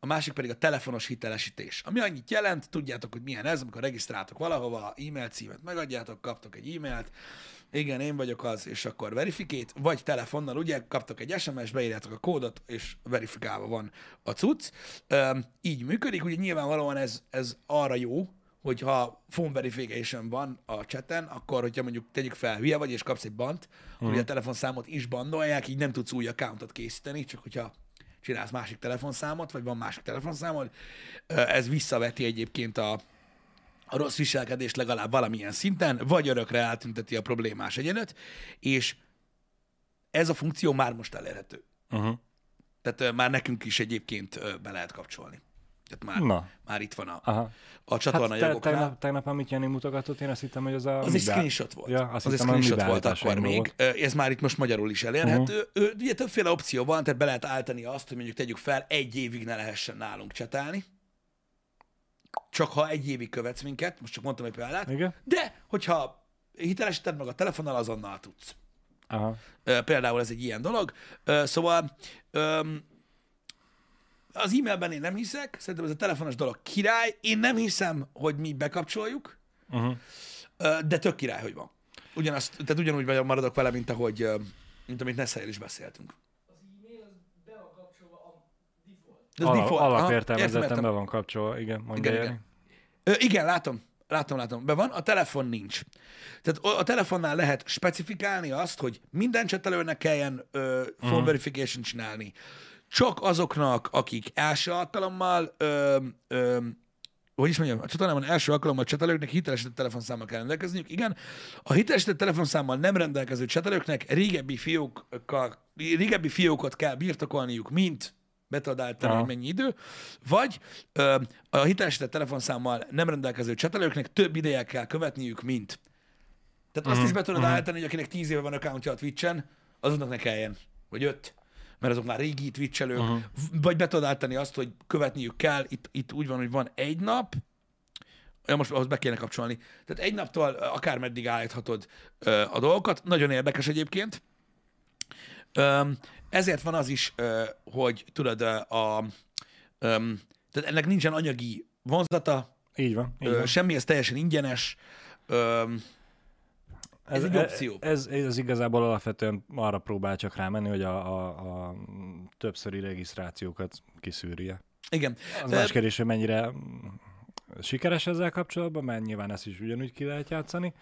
[SPEAKER 1] a másik pedig a telefonos hitelesítés. Ami annyit jelent, tudjátok, hogy milyen ez, amikor regisztráltok valahova, e-mail címet megadjátok, kaptok egy e-mailt, igen, én vagyok az, és akkor verifikét, vagy telefonnal, ugye, kaptok egy SMS, beírjátok a kódot, és verifikálva van a cucc. Üm, így működik, ugye nyilvánvalóan ez, ez arra jó, hogyha phone verification van a chaten, akkor, hogyha mondjuk tegyük fel, hülye vagy, és kapsz egy bant, uh-huh. ugye a telefonszámot is bandolják, így nem tudsz új accountot készíteni, csak hogyha csinálsz másik telefonszámot, vagy van másik telefonszámod, ez visszaveti egyébként a, a rossz viselkedést legalább valamilyen szinten, vagy örökre eltünteti a problémás egyenet, és ez a funkció már most elérhető.
[SPEAKER 2] Uh-huh.
[SPEAKER 1] Tehát már nekünk is egyébként be lehet kapcsolni. Tehát már,
[SPEAKER 2] Na.
[SPEAKER 1] már itt van a,
[SPEAKER 2] Aha.
[SPEAKER 1] a csatorna
[SPEAKER 2] Hát te,
[SPEAKER 1] jogoknál.
[SPEAKER 2] tegnap, tegnap, amit Jani mutogatott, én azt hittem, hogy az a...
[SPEAKER 1] Az egy screenshot volt.
[SPEAKER 2] Ja, azt
[SPEAKER 1] az egy screenshot volt akkor még.
[SPEAKER 2] volt.
[SPEAKER 1] Ez már itt most magyarul is elérhető. Uh-huh. Ugye többféle opció van, tehát be lehet állítani azt, hogy mondjuk tegyük fel, egy évig ne lehessen nálunk csetálni. Csak ha egy évig követsz minket, most csak mondtam egy példát.
[SPEAKER 2] Igen?
[SPEAKER 1] De, hogyha hitelesíted meg a telefonnal, azonnal tudsz.
[SPEAKER 2] Aha.
[SPEAKER 1] Például ez egy ilyen dolog. Szóval az e-mailben én nem hiszek, szerintem ez a telefonos dolog király. Én nem hiszem, hogy mi bekapcsoljuk,
[SPEAKER 2] Uh-huh.
[SPEAKER 1] De tök király, hogy van. Ugyanazt, tehát ugyanúgy vagy- maradok vele, mint ahogy, mint amit Nessel is beszéltünk.
[SPEAKER 3] Az e-mail az be van kapcsolva a default.
[SPEAKER 1] De ez
[SPEAKER 2] Alap,
[SPEAKER 1] default.
[SPEAKER 2] Alapértelmezetten be van kapcsolva, igen, mondja
[SPEAKER 1] Igen, igen. Ö, igen, látom. Látom, látom. Be van, a telefon nincs. Tehát a- telefonnál lehet specifikálni azt, hogy minden csetelőnek kelljen ö, phone uh-huh. verification csinálni. Csak azoknak, akik első alkalommal, ö, ö, hogy is mondjam, a csatornában első alkalommal csetelőknek hitelesített telefonszámmal kell rendelkezniük. Igen, a hitelesített telefonszámmal nem rendelkező csetelőknek régebbi fiókkal, régebbi fiókot kell birtokolniuk, mint be tudod állítani,
[SPEAKER 2] Aha.
[SPEAKER 1] hogy mennyi idő, vagy ö, a hitelesített telefonszámmal nem rendelkező csetelőknek több ideje kell követniük, mint. Tehát azt is be tudod állítani, hogy akinek 10 éve van accountja a Twitch-en, azoknak ne kelljen, vagy 5, mert azok már régi twitchelők, uh-huh. vagy be tudod állítani azt, hogy követniük kell, itt, itt úgy van, hogy van egy nap, ja, most ahhoz be kéne kapcsolni. Tehát egy naptól akár meddig állíthatod ö, a dolgokat. Nagyon érdekes egyébként. Öm, ezért van az is, ö, hogy tudod, ö, a, öm, tehát ennek nincsen anyagi vonzata,
[SPEAKER 2] Így van. Így
[SPEAKER 1] ö,
[SPEAKER 2] van.
[SPEAKER 1] semmi, ez teljesen ingyenes. Öm, ez egy opció.
[SPEAKER 2] Ez, ez igazából alapvetően arra próbál csak rámenni, hogy a, a, a többszöri regisztrációkat kiszűrje.
[SPEAKER 1] igen.
[SPEAKER 2] Az más kérdés, hogy mennyire sikeres ezzel kapcsolatban, mert nyilván ezt is ugyanúgy ki lehet játszani,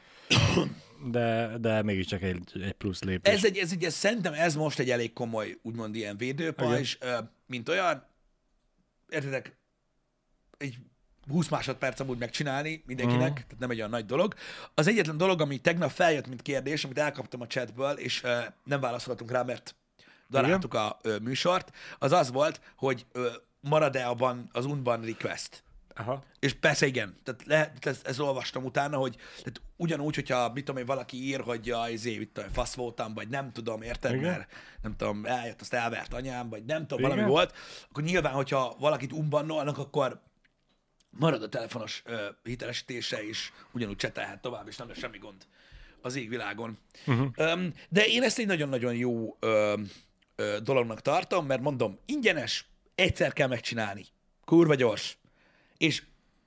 [SPEAKER 2] de, de mégiscsak egy, egy plusz lépés.
[SPEAKER 1] Ez egy, ez egy, ez, szerintem ez most egy elég komoly, úgymond ilyen védőpajzs, mint olyan, értitek, egy 20 másodperc amúgy megcsinálni mindenkinek,
[SPEAKER 2] Mhm.
[SPEAKER 1] tehát nem egy olyan nagy dolog. Az egyetlen dolog, ami tegnap feljött, mint kérdés, amit elkaptam a chatből, és ö, nem válaszolhatunk rá, mert daráltuk a ö, műsort, az az volt, hogy ö, marad-e abban az unban request.
[SPEAKER 2] Aha.
[SPEAKER 1] És persze igen, tehát lehet, ezt, ezt olvastam utána, hogy tehát ugyanúgy, hogyha mit tudom én, valaki ír, hogy ja, izé, mit tudom, fasz voltam, vagy nem tudom, érted,
[SPEAKER 2] Igen.
[SPEAKER 1] mert nem tudom, eljött, azt elvert anyám, vagy nem tudom,
[SPEAKER 2] Igen.
[SPEAKER 1] valami volt, akkor nyilván, hogyha valakit umbannolnak, akkor marad a telefonos ö, hitelesítése, és ugyanúgy csetelhet tovább, és nem lesz semmi gond az égvilágon. Uh-huh. Öm, de én ezt egy nagyon-nagyon jó ö, ö, dolognak tartom, mert mondom, ingyenes, egyszer kell megcsinálni. Kurva gyors. És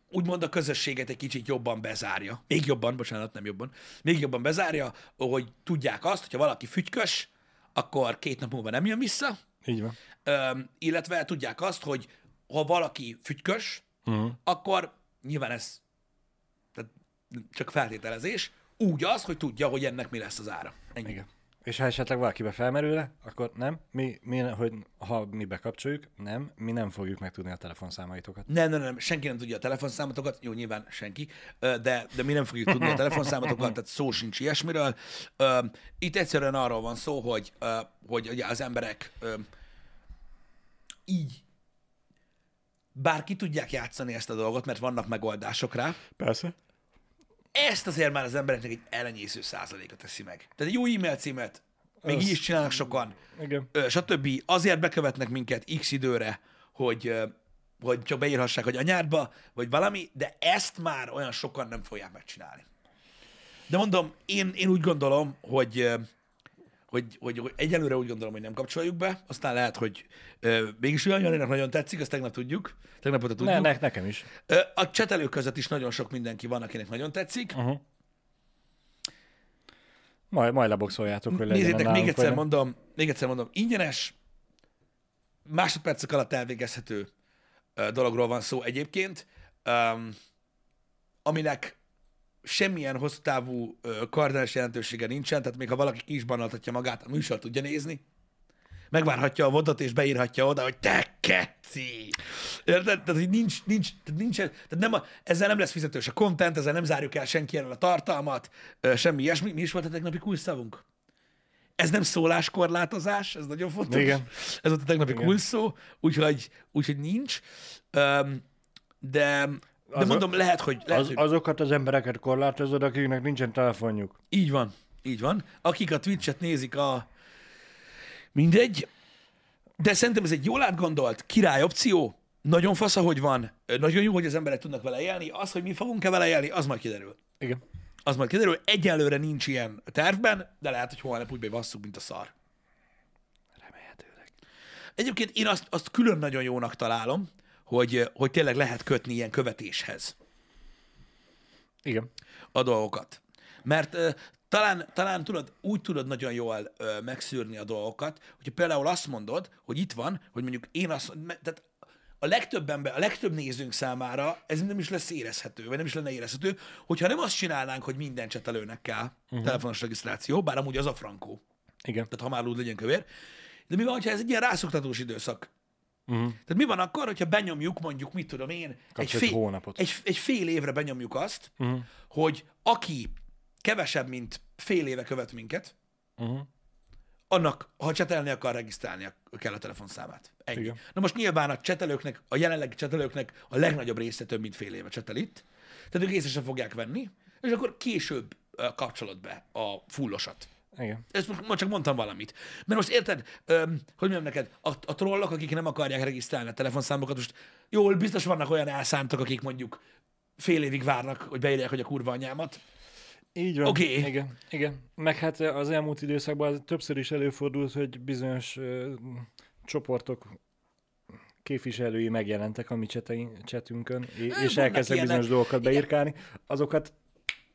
[SPEAKER 1] úgymond a közösséget egy kicsit jobban bezárja. Még jobban, bocsánat, nem jobban. Még jobban bezárja, hogy tudják azt, hogyha valaki fügykös, akkor két nap múlva nem jön vissza,
[SPEAKER 2] Így van.
[SPEAKER 1] Öm, illetve tudják azt, hogy ha valaki fügykös, uh-huh. akkor nyilván ez tehát csak feltételezés, úgy az, hogy tudja, hogy ennek mi lesz az ára. Ennyi.
[SPEAKER 2] Igen. És ha esetleg valakibe felmerülne, akkor nem, mi, mi, hogy ha mi bekapcsoljuk, nem, mi nem fogjuk megtudni a telefonszámaitokat.
[SPEAKER 1] Nem, nem, nem, senki nem tudja a telefonszámatokat, jó, nyilván senki, de, de mi nem fogjuk tudni a telefonszámatokat, tehát szó sincs ilyesmiről. Itt egyszerűen arról van szó, hogy, hogy az emberek így bár ki tudják játszani ezt a dolgot, mert vannak megoldások rá,
[SPEAKER 2] Persze.
[SPEAKER 1] ezt azért már az embereknek egy elenyésző százaléka teszi meg. Tehát egy jó e-mail címet még
[SPEAKER 2] Az-
[SPEAKER 1] így is csinálnak sokan,
[SPEAKER 2] Igen.
[SPEAKER 1] stb. Azért bekövetnek minket x időre, hogy, hogy csak beírhassák, hogy anyádba, vagy valami, de ezt már olyan sokan nem fogják megcsinálni. De mondom, én, én úgy gondolom, hogy, hogy, hogy, hogy egyelőre úgy gondolom, hogy nem kapcsoljuk be, aztán lehet, hogy ö, mégis olyan Janinak nagyon tetszik, azt tegnap tudjuk, tegnap óta tudjuk.
[SPEAKER 2] Ne, ne, nekem is.
[SPEAKER 1] Ö, A csetelők között is nagyon sok mindenki van, akinek nagyon tetszik.
[SPEAKER 2] Uh-huh. Majd, majd leboxoljátok, hogy legyen
[SPEAKER 1] Nézzétek, még egyszer
[SPEAKER 2] vagy
[SPEAKER 1] mondom, még egyszer mondom, ingyenes, másodpercek alatt elvégezhető dologról van szó egyébként, um, aminek semmilyen hosszú távú kardinális jelentősége nincsen, tehát még ha valaki ki is banaltatja magát, a műsor tudja nézni, megvárhatja a vodot, és beírhatja oda, hogy te keci! Érted? Tehát, hogy nincs, nincs, tehát nincs, tehát nem a, ezzel nem lesz fizetős a content, ezzel nem zárjuk el senki elől a tartalmat, semmi ilyesmi. Mi is volt a tegnapi kulcsszavunk? Ez nem szóláskorlátozás, ez nagyon fontos.
[SPEAKER 2] Igen.
[SPEAKER 1] Ez volt a tegnapi kulcsszó, úgyhogy, úgyhogy nincs. Um, de, de
[SPEAKER 2] Az-
[SPEAKER 1] mondom, lehet, hogy, lehet,
[SPEAKER 2] Az,
[SPEAKER 1] hogy
[SPEAKER 2] azokat az embereket korlátozod, akiknek nincsen telefonjuk.
[SPEAKER 1] így van, így van. Akik a Twitch-et nézik, a mindegy, de szerintem ez egy jól átgondolt király opció, nagyon fasz, hogy van, nagyon jó, hogy az emberek tudnak vele élni, az, hogy mi fogunk-e vele élni, az majd kiderül.
[SPEAKER 2] Igen.
[SPEAKER 1] Az majd kiderül, egyelőre nincs ilyen tervben, de lehet, hogy holnap úgy bevasszuk, mint a szar.
[SPEAKER 2] Remélhetőleg.
[SPEAKER 1] Egyébként én azt, azt külön nagyon jónak találom, hogy, hogy tényleg lehet kötni ilyen követéshez
[SPEAKER 2] Igen.
[SPEAKER 1] a dolgokat. Mert talán, talán tudod, úgy tudod nagyon jól ö, megszűrni a dolgokat, hogyha például azt mondod, hogy itt van, hogy mondjuk én azt, tehát a legtöbb ember, a legtöbb nézőnk számára ez nem is lesz érezhető, vagy nem is lenne érezhető, hogyha nem azt csinálnánk, hogy minden csetelőnek kell uh-huh. telefonos regisztráció, bár amúgy az a frankó,
[SPEAKER 2] Igen.
[SPEAKER 1] tehát ha már úgy legyen kövér. De mi van, ha ez egy ilyen rászoktatós időszak?
[SPEAKER 2] Uh-huh.
[SPEAKER 1] Tehát mi van akkor, hogyha benyomjuk mondjuk, mit tudom én,
[SPEAKER 2] Kapsz
[SPEAKER 1] egy fél,
[SPEAKER 2] hónapot.
[SPEAKER 1] egy, egy fél évre benyomjuk azt,
[SPEAKER 2] Uh-huh.
[SPEAKER 1] hogy aki kevesebb, mint fél éve követ minket,
[SPEAKER 2] Uh-huh.
[SPEAKER 1] annak, ha csetelni akar, regisztrálnia kell a telefonszámát. Ennyi.
[SPEAKER 2] Igen.
[SPEAKER 1] Na most nyilván a csetelőknek, a jelenlegi csetelőknek a legnagyobb része több, mint fél éve csetel itt, tehát ők észre sem fogják venni, és akkor később kapcsolod be a fullosat.
[SPEAKER 2] Igen.
[SPEAKER 1] Ezt most, csak mondtam valamit. Mert most érted, öm, hogy mondjam neked, a, a trollok, akik nem akarják regisztrálni a telefonszámokat, most jól biztos vannak olyan elszántak, akik mondjuk fél évig várnak, hogy beírják, hogy a kurva anyámat.
[SPEAKER 2] Így van.
[SPEAKER 1] Oké.
[SPEAKER 2] Igen. Igen. Meg hát az elmúlt időszakban többször is előfordult, hogy bizonyos ö, csoportok képviselői megjelentek a mi csetünkön, és, elkezdtek bizonyos dolgokat beírkálni, azokat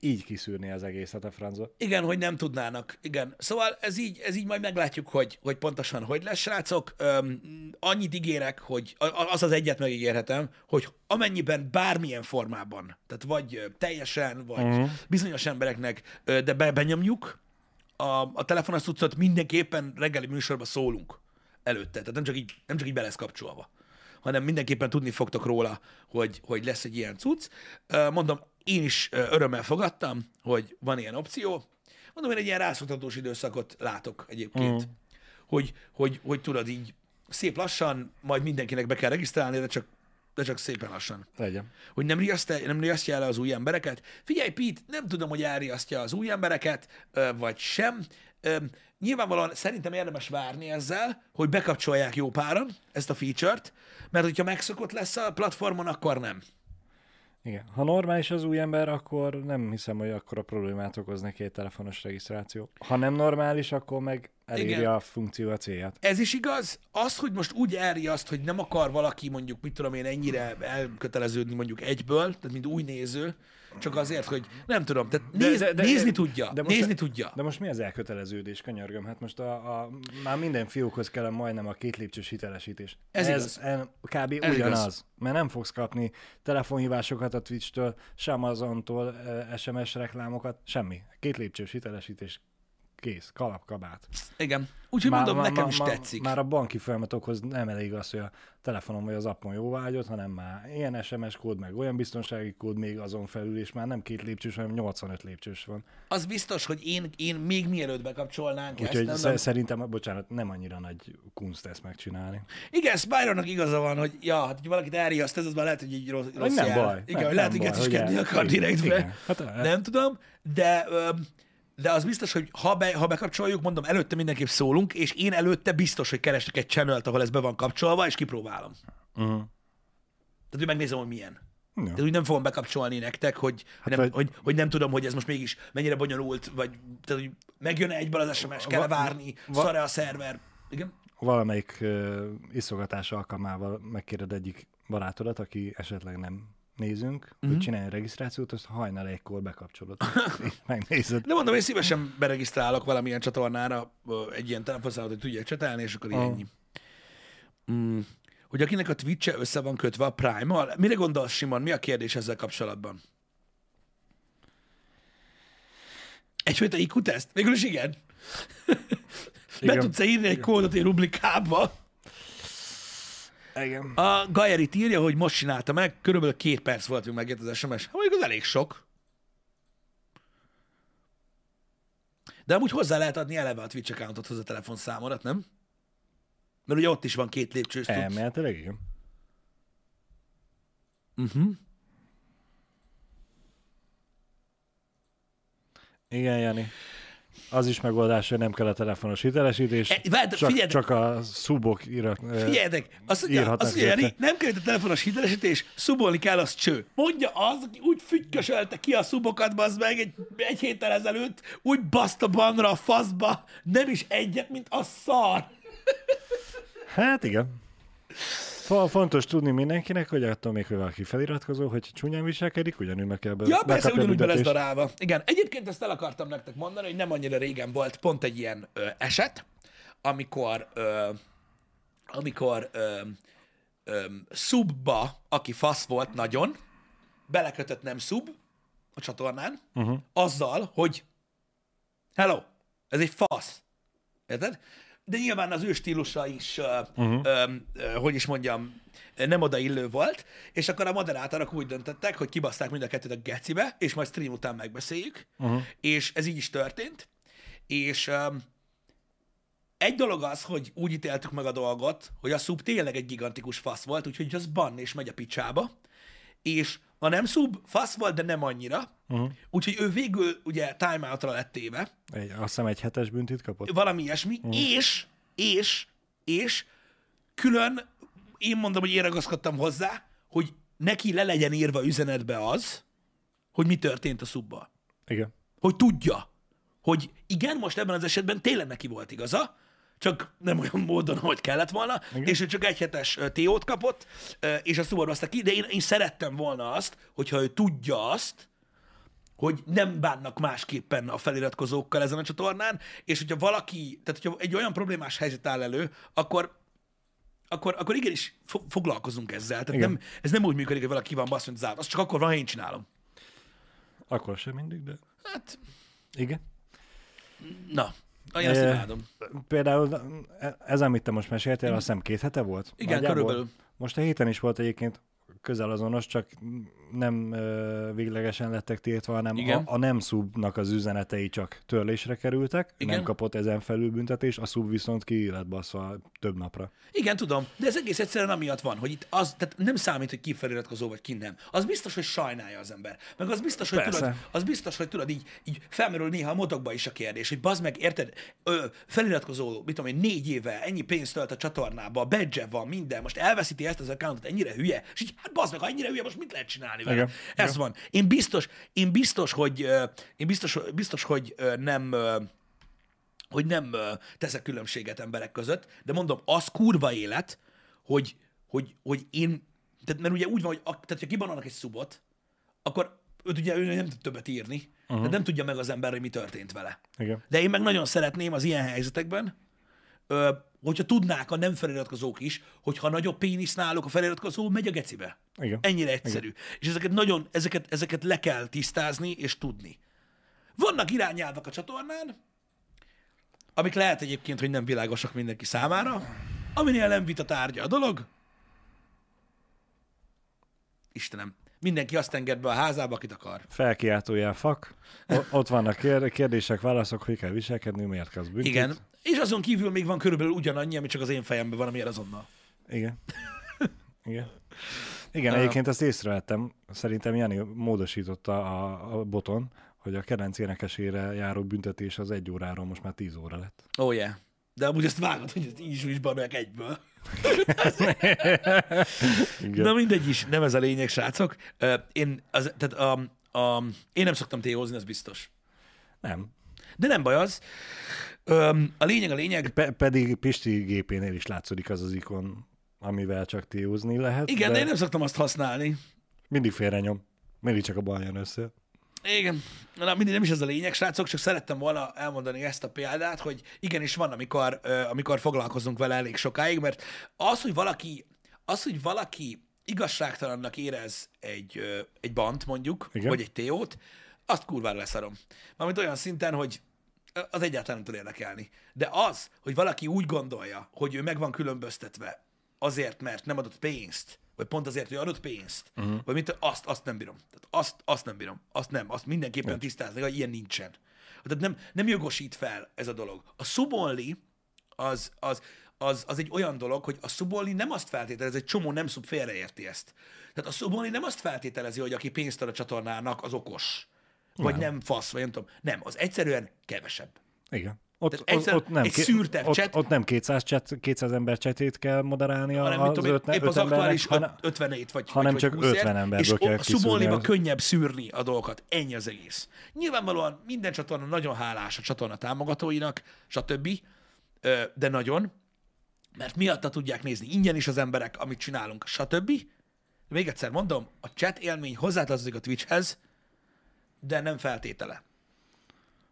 [SPEAKER 2] így kiszűrni az egészet a francba.
[SPEAKER 1] Igen, hogy nem tudnának. Igen. Szóval ez így, ez így majd meglátjuk, hogy, hogy pontosan hogy lesz, srácok. Öm, annyit ígérek, hogy az az egyet megígérhetem, hogy amennyiben bármilyen formában, tehát vagy teljesen, vagy uh-huh. bizonyos embereknek, de be, benyomjuk a, a telefonos cuccot, mindenképpen reggeli műsorban szólunk előtte. Tehát nem csak így, nem csak így be lesz kapcsolva hanem mindenképpen tudni fogtok róla, hogy, hogy lesz egy ilyen cucc. Mondom, én is örömmel fogadtam, hogy van ilyen opció. Mondom, én egy ilyen rászoktatós időszakot látok egyébként,
[SPEAKER 2] Mhm.
[SPEAKER 1] hogy, hogy, hogy tudod így szép lassan, majd mindenkinek be kell regisztrálni, de csak, de csak szépen lassan.
[SPEAKER 2] Legyen.
[SPEAKER 1] Hogy nem, riasztja, nem riasztja el az új embereket. Figyelj, Pete, nem tudom, hogy elriasztja az új embereket, vagy sem. Nyilvánvalóan szerintem érdemes várni ezzel, hogy bekapcsolják jó páran ezt a feature-t, mert hogyha megszokott lesz a platformon, akkor nem.
[SPEAKER 2] Igen. Ha normális az új ember, akkor nem hiszem, hogy akkor a problémát okoz neki egy telefonos regisztráció. Ha nem normális, akkor meg eléri
[SPEAKER 1] Igen.
[SPEAKER 2] a funkció a célját.
[SPEAKER 1] Ez is igaz. Az, hogy most úgy elriaszt, hogy nem akar valaki mondjuk, mit tudom én, ennyire elköteleződni mondjuk egyből, tehát mint új néző, csak azért, hogy nem tudom, tehát
[SPEAKER 2] De-
[SPEAKER 1] néz,
[SPEAKER 2] de- de-
[SPEAKER 1] nézni tudja,
[SPEAKER 2] de most-
[SPEAKER 1] nézni tudja.
[SPEAKER 2] De most mi az elköteleződés, könyörgöm? Hát most a, a, már minden fiúkhoz kell majdnem a két lépcsős hitelesítés.
[SPEAKER 1] Ez
[SPEAKER 2] Ez
[SPEAKER 1] igaz.
[SPEAKER 2] en- kb.
[SPEAKER 1] Ez
[SPEAKER 2] ugyanaz.
[SPEAKER 1] igaz.
[SPEAKER 2] Mert nem fogsz kapni telefonhívásokat a Twitch-től, sem Amazontól, eh, SMS reklámokat, semmi. Két lépcsős hitelesítés, kész, kalap, kabát.
[SPEAKER 1] Igen. Úgyhogy mondom, nekem is
[SPEAKER 2] már,
[SPEAKER 1] tetszik.
[SPEAKER 2] Már a banki folyamatokhoz nem elég az, hogy a telefonon vagy az appon jóvágyott, hanem már ilyen SMS kód, meg olyan biztonsági kód még azon felül, és már nem két lépcsős, hanem 85 lépcsős van.
[SPEAKER 1] Az biztos, hogy én, én még mielőtt bekapcsolnánk ezt,
[SPEAKER 2] Úgyhogy sz-
[SPEAKER 1] nem,
[SPEAKER 2] szerintem, bocsánat, nem annyira nagy kunst ezt megcsinálni.
[SPEAKER 1] Igen, Spyronnak igaza van, hogy ja, hát, hogy valakit elriaszt, ez az már lehet, hogy egy rossz, rossz
[SPEAKER 2] nem
[SPEAKER 1] jel.
[SPEAKER 2] baj.
[SPEAKER 1] Igen,
[SPEAKER 2] Nem-
[SPEAKER 1] lehet,
[SPEAKER 2] nem
[SPEAKER 1] hogy
[SPEAKER 2] baj,
[SPEAKER 1] is akar direktbe.
[SPEAKER 2] Hát, el-
[SPEAKER 1] nem tudom, de, öm, de az biztos, hogy ha, be, ha bekapcsoljuk, mondom, előtte mindenképp szólunk, és én előtte biztos, hogy keresek egy channelt, ahol ez be van kapcsolva, és kipróbálom.
[SPEAKER 2] Uh-huh.
[SPEAKER 1] Tehát, hogy megnézem, hogy milyen.
[SPEAKER 2] Ja.
[SPEAKER 1] Tehát úgy nem fogom bekapcsolni nektek, hogy, hát nem,
[SPEAKER 2] vagy-
[SPEAKER 1] hogy, hogy nem tudom, hogy ez most mégis mennyire bonyolult, vagy tehát, hogy megjön egyből az SMS, kell
[SPEAKER 2] Va-
[SPEAKER 1] várni,
[SPEAKER 2] va-
[SPEAKER 1] szar a szerver. Igen?
[SPEAKER 2] Valamelyik uh, iszogatás alkalmával megkéred egyik barátodat, aki esetleg nem nézünk, uh-huh. hogy csinálj regisztrációt, azt hajnal egykor bekapcsolod. [laughs] és megnézed.
[SPEAKER 1] De mondom, én szívesen beregisztrálok valamilyen csatornára egy ilyen telefonszámot, hogy tudják csetelni, és akkor
[SPEAKER 2] Ah.
[SPEAKER 1] ennyi. Mm. Hogy akinek a Twitch-e össze van kötve a Prime-mal, mire gondolsz, Simon? Mi a kérdés ezzel kapcsolatban? Egyfajta IQ teszt? Végül is igen. [laughs] Be
[SPEAKER 2] Igen.
[SPEAKER 1] tudsz írni egy kódot egy rublikába?
[SPEAKER 2] Igen.
[SPEAKER 1] A Gajerit írja, hogy most csinálta meg, körülbelül két perc volt, hogy megjött az SMS. Hát mondjuk az elég sok. De amúgy hozzá lehet adni eleve a Twitch accountothoz a telefonszámodat, nem? Mert ugye ott is van két lépcsős tudsz.
[SPEAKER 2] Elméletileg igen. Igen, Jani. Az is megoldás, hogy nem kell a telefonos hitelesítés,
[SPEAKER 1] E, várj,
[SPEAKER 2] csak,
[SPEAKER 1] figyeld-
[SPEAKER 2] csak a szubok irat, ö,
[SPEAKER 1] Figyeljetek, azt mondja, azt mondja Jani, nem kell a telefonos hitelesítés, szubolni kell, az cső. Mondja az, aki úgy fügykösölte ki a szubokat, bazd meg egy, egy héttel ezelőtt, úgy baszta banra a faszba, nem is egyet, mint a szar.
[SPEAKER 2] Hát igen. Fo- Fontos tudni mindenkinek, hogy attól még, hogy valaki feliratkozó, hogy csúnyán viselkedik, ugyanúgy meg kell be,
[SPEAKER 1] Ja, persze, ugyanúgy be lesz darálva. Igen, egyébként ezt el akartam nektek mondani, hogy nem annyira régen volt pont egy ilyen ö, eset, amikor ö, amikor ö, ö, szubba, aki fasz volt nagyon, belekötött nem szub a csatornán, uh-huh. azzal, hogy hello, ez egy fasz. Érted? De nyilván az ő stílusa is, uh-huh. ö, ö, hogy is mondjam, nem odaillő volt, és akkor a moderátorok úgy döntöttek, hogy kibaszták mind a kettőt a gecibe, és majd stream után megbeszéljük, uh-huh. és ez így is történt, és um, egy dolog az, hogy úgy ítéltük meg a dolgot, hogy a szub tényleg egy gigantikus fasz volt, úgyhogy az ban és megy a picsába, és a nem szub fasz volt, de nem annyira, uh-huh. úgyhogy ő végül ugye timeoutra lett téve,
[SPEAKER 2] Egy, azt hiszem egy hetes büntit kapott.
[SPEAKER 1] valami ilyesmi, uh-huh. és, és, és külön én mondom, hogy én ragaszkodtam hozzá, hogy neki le legyen írva üzenetbe az, hogy mi történt a szubba.
[SPEAKER 2] Igen.
[SPEAKER 1] Hogy tudja, hogy igen, most ebben az esetben tényleg neki volt igaza, csak nem olyan módon, ahogy kellett volna, igen. és ő csak egy hetes TO-t kapott, és azt szuborozta ki, de én, én szerettem volna azt, hogyha ő tudja azt, hogy nem bánnak másképpen a feliratkozókkal ezen a csatornán, és hogyha valaki, tehát hogyha egy olyan problémás helyzet áll elő, akkor akkor, akkor igenis fo- foglalkozunk ezzel. Tehát
[SPEAKER 2] Igen.
[SPEAKER 1] nem, ez nem úgy működik, hogy valaki van basz, mint zárt. Az csak akkor van, ha én csinálom.
[SPEAKER 2] Akkor sem mindig, de
[SPEAKER 1] Hát,
[SPEAKER 2] igen.
[SPEAKER 1] na, én ezt imádom.
[SPEAKER 2] Például ez, amit te most meséltél, azt hiszem két hete volt?
[SPEAKER 1] Igen,
[SPEAKER 2] Nagyjából?
[SPEAKER 1] körülbelül.
[SPEAKER 2] Most a héten is volt egyébként közel azonos, csak nem ö, véglegesen lettek tiltva, hanem
[SPEAKER 1] Igen.
[SPEAKER 2] a, a nem szubnak az üzenetei csak törlésre kerültek,
[SPEAKER 1] Igen.
[SPEAKER 2] nem kapott ezen felül büntetés, a szub viszont ki lett baszva több napra.
[SPEAKER 1] Igen, tudom, de ez egész egyszerűen amiatt van, hogy itt az, tehát nem számít, hogy ki feliratkozó vagy ki nem. Az biztos, hogy sajnálja az ember. Meg az biztos, hogy
[SPEAKER 2] Persze.
[SPEAKER 1] tudod, az biztos, hogy tudod, így, így felmerül néha a motokba is a kérdés, hogy bazd meg, érted, ö, feliratkozó, mit tudom én, négy éve, ennyi pénzt tölt a csatornába, badge van, minden, most elveszíti ezt az accountot, ennyire hülye, és így, hát bazd meg, ha ennyire hülye, most mit lehet csinálni vele?
[SPEAKER 2] Igen.
[SPEAKER 1] Ez van. Én biztos, én biztos, hogy, én biztos, biztos hogy nem, hogy nem teszek különbséget emberek között, de mondom, az kurva élet, hogy, hogy, hogy én, tehát mert ugye úgy van, hogy a, tehát, ha kibanolnak egy szubot, akkor őt ugye ő nem tud többet írni, uh-huh. tehát nem tudja meg az ember, hogy mi történt vele.
[SPEAKER 2] Igen.
[SPEAKER 1] De én meg nagyon szeretném az ilyen helyzetekben, ö, hogyha tudnák a nem feliratkozók is, hogyha nagyobb pénisz náluk a feliratkozó, megy a gecibe.
[SPEAKER 2] Igen.
[SPEAKER 1] Ennyire egyszerű. Igen. És ezeket nagyon, ezeket, ezeket le kell tisztázni és tudni. Vannak irányelvek a csatornán, amik lehet egyébként, hogy nem világosak mindenki számára, aminél nem vita tárgya a dolog. Istenem, mindenki azt enged be a házába, akit akar.
[SPEAKER 2] Felkiáltójel fak, o- ott vannak kér- kérdések, válaszok, hogy kell viselkedni, miért büntit.
[SPEAKER 1] Igen. És azon kívül még van körülbelül ugyanannyi, ami csak az én fejemben van, amilyen azonnal.
[SPEAKER 2] Igen. [laughs] Igen. Igen, egyébként ezt észrevettem. Szerintem Jani módosította a, a boton, hogy a kedvenc énekesére járó büntetés az egy óráról most már tíz óra lett.
[SPEAKER 1] Oh yeah. De amúgy ezt vágod, hogy ezt így is, is banolják egyből. [laughs] Na mindegy is, nem ez a lényeg, srácok. Én, az, tehát a, a, én nem szoktam téhozni, az biztos.
[SPEAKER 2] Nem.
[SPEAKER 1] De nem baj az. Öm, a lényeg a lényeg.
[SPEAKER 2] Pe- pedig Pisti gépénél is látszódik az az ikon, amivel csak téúzni lehet.
[SPEAKER 1] Igen, de én nem szoktam azt használni.
[SPEAKER 2] Mindig félrenyom. Mindig csak a bal jön össze.
[SPEAKER 1] Igen. Na, mindig nem is ez a lényeg, srácok, csak szerettem volna elmondani ezt a példát, hogy igenis van, amikor, amikor foglalkozunk vele elég sokáig, mert az, hogy valaki, az, hogy valaki igazságtalannak érez egy, egy bant mondjuk,
[SPEAKER 2] Igen.
[SPEAKER 1] vagy egy téót, azt kurvára leszarom. Mármint olyan szinten, hogy az egyáltalán nem tud érdekelni. De az, hogy valaki úgy gondolja, hogy ő meg van különböztetve azért, mert nem adott pénzt, vagy pont azért, hogy adott pénzt, uh-huh. vagy mit, azt, azt nem bírom. Tehát azt, azt nem bírom. Azt nem. Azt mindenképpen tisztázni, hogy ilyen nincsen. Tehát nem, nem jogosít fel ez a dolog. A szubolni az, az, az, az egy olyan dolog, hogy a szubolni nem azt feltételezi, egy csomó nem szub félreérti ezt. Tehát a szubolni nem azt feltételezi, hogy aki pénzt ad a csatornának, az okos. Vagy nem, nem fasz, vagy nem tudom. Nem, az egyszerűen kevesebb.
[SPEAKER 2] Igen. Ott,
[SPEAKER 1] egyszer egy
[SPEAKER 2] ké-
[SPEAKER 1] szűrtebb
[SPEAKER 2] ott,
[SPEAKER 1] chat-
[SPEAKER 2] ott nem 200, chat, 200 ember csetét kell moderálni
[SPEAKER 1] hanem
[SPEAKER 2] az
[SPEAKER 1] tudom, én,
[SPEAKER 2] öt,
[SPEAKER 1] épp
[SPEAKER 2] öt
[SPEAKER 1] az aktuális
[SPEAKER 2] hanem,
[SPEAKER 1] 57 vagy
[SPEAKER 2] hanem
[SPEAKER 1] vagy,
[SPEAKER 2] csak
[SPEAKER 1] vagy 20
[SPEAKER 2] 50 emberből
[SPEAKER 1] és
[SPEAKER 2] kell
[SPEAKER 1] a
[SPEAKER 2] kiszűrni
[SPEAKER 1] szubolniba
[SPEAKER 2] az-
[SPEAKER 1] könnyebb szűrni a dolgokat. Ennyi az egész. Nyilvánvalóan minden csatorna nagyon hálás a csatorna támogatóinak, stb. De nagyon, mert miatta tudják nézni ingyen is az emberek, amit csinálunk, stb. Még egyszer mondom, a chat élmény hozzátartozik a Twitchhez, de nem feltétele.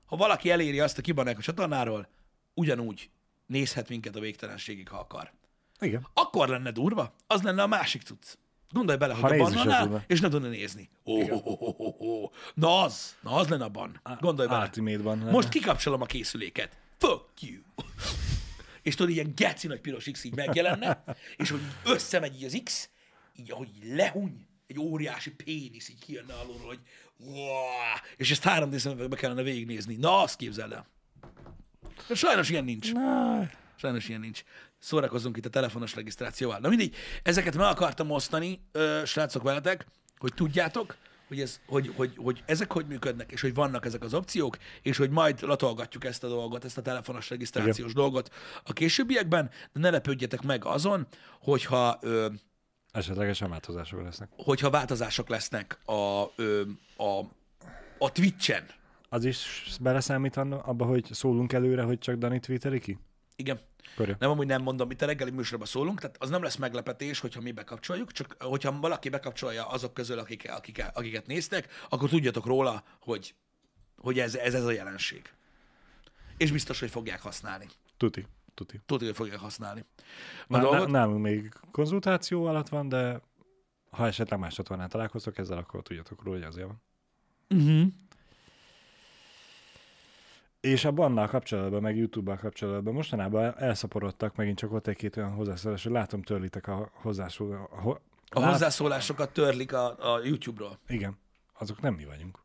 [SPEAKER 1] Ha valaki eléri azt a kibanek a csatornáról, ugyanúgy nézhet minket a végtelenségig, ha akar.
[SPEAKER 2] Igen.
[SPEAKER 1] Akkor lenne durva, az lenne a másik cucc. Gondolj bele, hogy a bannanál, és ne tudna nézni. Ó, oh, oh, oh, oh, oh. Na az, na az lenne a ban. Gondolj bele.
[SPEAKER 2] Ultimate-ban.
[SPEAKER 1] Most kikapcsolom a készüléket. Fuck you. és tudod, ilyen geci nagy piros X így megjelenne, és hogy összemegy így az X, így ahogy lehuny, egy óriási pénisz így kijönne alulról, hogy Uá! és ezt három d szemüvegbe kellene végignézni. Na, azt képzeld el. De sajnos ilyen nincs.
[SPEAKER 2] Na,
[SPEAKER 1] Sajnos ilyen nincs. Szórakozzunk itt a telefonos regisztrációval. Na mindig, ezeket meg akartam osztani, ö, srácok veletek, hogy tudjátok, hogy, ez, hogy, hogy, hogy ezek hogy működnek, és hogy vannak ezek az opciók, és hogy majd latolgatjuk ezt a dolgot, ezt a telefonos regisztrációs Igen. dolgot a későbbiekben, de ne lepődjetek meg azon, hogyha, ö,
[SPEAKER 2] esetlegesen változások lesznek.
[SPEAKER 1] hogyha változások lesznek a, ö, a, a Twitch-en.
[SPEAKER 2] Az is beleszámít abba, hogy szólunk előre, hogy csak Dani twitteri ki?
[SPEAKER 1] Igen.
[SPEAKER 2] Körül.
[SPEAKER 1] Nem, amúgy nem mondom, itt a reggeli műsorban szólunk, tehát az nem lesz meglepetés, hogyha mi bekapcsoljuk, csak hogyha valaki bekapcsolja azok közül, akik, akik, akiket néztek, akkor tudjatok róla, hogy, hogy ez, ez, ez a jelenség. És biztos, hogy fogják használni.
[SPEAKER 2] Tuti. Tuti.
[SPEAKER 1] Tudjuk, hogy fogják használni. A
[SPEAKER 2] Na,
[SPEAKER 1] dolgot,
[SPEAKER 2] nálunk még konzultáció alatt van, de ha esetleg más csatornán találkoztok ezzel, akkor tudjatok róla, hogy azért van.
[SPEAKER 1] uh-huh.
[SPEAKER 2] És a bannal kapcsolatban, meg YouTube-bal kapcsolatban mostanában elszaporodtak megint csak ott egy-két olyan hozzászólás, hogy látom törlitek a hozzászól... A, ho,
[SPEAKER 1] A hozzászólásokat törlik a, a YouTube-ról.
[SPEAKER 2] Igen, azok nem mi vagyunk.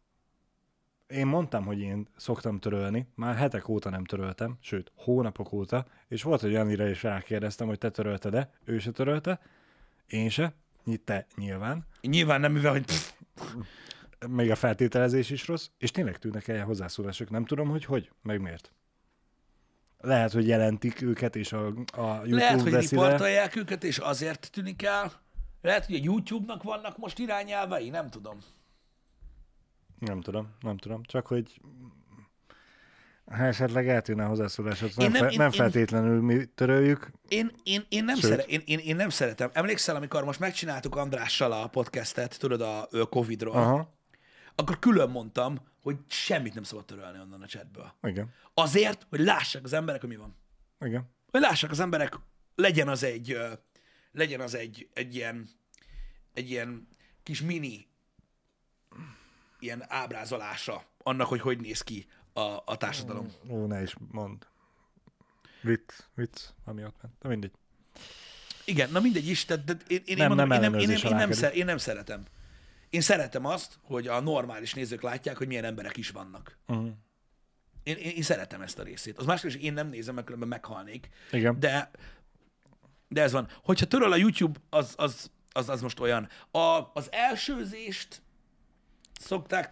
[SPEAKER 2] Én mondtam, hogy én szoktam törölni, már hetek óta nem töröltem, sőt, hónapok óta, és volt, hogy Janira is rákérdeztem, hogy te törölted-e, ő se törölte, én se, te nyilván,
[SPEAKER 1] Nyilván nem, mivel, hogy pff,
[SPEAKER 2] még a feltételezés is rossz, és tényleg tűnnek el hozzászólások, nem tudom, hogy hogy, meg miért. Lehet, hogy jelentik őket, és a, a YouTube
[SPEAKER 1] lehet, hogy riportolják őket, és azért tűnik el. Lehet, hogy a YouTube-nak vannak most irányelvei, nem tudom.
[SPEAKER 2] Nem tudom, nem tudom. Csak hogy ha esetleg eltűnne a hozzászólásod, nem,
[SPEAKER 1] nem-
[SPEAKER 2] fe,
[SPEAKER 1] én-
[SPEAKER 2] nem
[SPEAKER 1] én-
[SPEAKER 2] feltétlenül mi töröljük.
[SPEAKER 1] Én, én, én, nem
[SPEAKER 2] Sőt.
[SPEAKER 1] szere, én, én, én nem szeretem. Emlékszel, amikor most megcsináltuk Andrással a podcastet, tudod, a Covid-ról,
[SPEAKER 2] Aha,
[SPEAKER 1] akkor külön mondtam, hogy semmit nem szabad törölni onnan a chatből.
[SPEAKER 2] igen,
[SPEAKER 1] Azért, hogy lássák az emberek, hogy mi van.
[SPEAKER 2] igen.
[SPEAKER 1] Hogy lássák az emberek, legyen az egy, legyen az egy, egy ilyen, egy ilyen kis mini ilyen ábrázolása annak, hogy hogy néz ki a, a társadalom.
[SPEAKER 2] Ó, ne is mond. Vicc, vicc, ami ott ment. De mindegy.
[SPEAKER 1] Igen, na mindegy is, tehát, tehát én, én,
[SPEAKER 2] Nem-
[SPEAKER 1] mondom,
[SPEAKER 2] nem
[SPEAKER 1] én, nem, én, nem, én, nem szer, én nem szeretem. Én szeretem azt, hogy a normális nézők látják, hogy milyen emberek is vannak.
[SPEAKER 2] Uh-huh.
[SPEAKER 1] Én, én, én szeretem ezt a részét. Az más kérdés, hogy én nem nézem, mert különben meghalnék.
[SPEAKER 2] Igen.
[SPEAKER 1] De, de ez van. Hogyha töröl a YouTube, az, az, az, az most olyan. A, az elsőzést szokták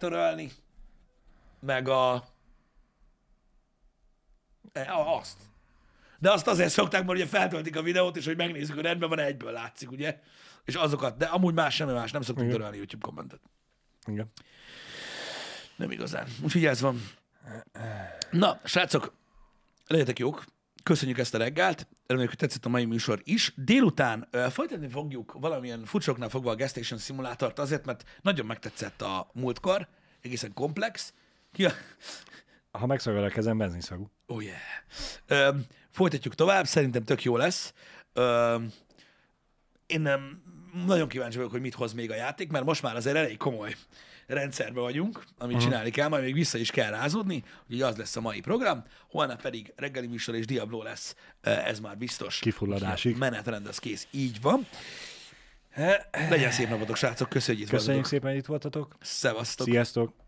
[SPEAKER 1] meg a, e, a azt. De azt azért szokták, mert ugye feltöltik a videót, és hogy megnézzük, hogy rendben van, egyből látszik, ugye? És azokat, de amúgy más semmi más, nem szoktunk
[SPEAKER 2] Igen.
[SPEAKER 1] törölni YouTube kommentet.
[SPEAKER 2] Igen.
[SPEAKER 1] Nem igazán. Úgyhogy ez van. Na, srácok, legyetek jók. Köszönjük ezt a reggelt. Reméljük, hogy tetszett a mai műsor is. Délután uh, folytatni fogjuk valamilyen furcsoknál fogva a Gas Station szimulátort azért, mert nagyon megtetszett a múltkor. Egészen komplex. Ja.
[SPEAKER 2] Ha megszagol a kezem, benzinszagú.
[SPEAKER 1] Oh yeah. Ö, folytatjuk tovább, szerintem tök jó lesz. Ö, én nem, nagyon kíváncsi vagyok, hogy mit hoz még a játék, mert most már azért elég komoly rendszerben vagyunk, amit uh-huh. csinálni kell, majd még vissza is kell rázódni, úgyhogy az lesz a mai program, holnap pedig reggeli műsor és Diablo lesz, Ö, ez már biztos.
[SPEAKER 2] Kifulladásig.
[SPEAKER 1] Menetrend az kész, így van. Legyen szép napotok, srácok, köszönjük, hogy itt
[SPEAKER 2] Köszönjük
[SPEAKER 1] voltatok.
[SPEAKER 2] szépen, hogy itt voltatok.
[SPEAKER 1] Szevasztok.
[SPEAKER 2] Sziasztok!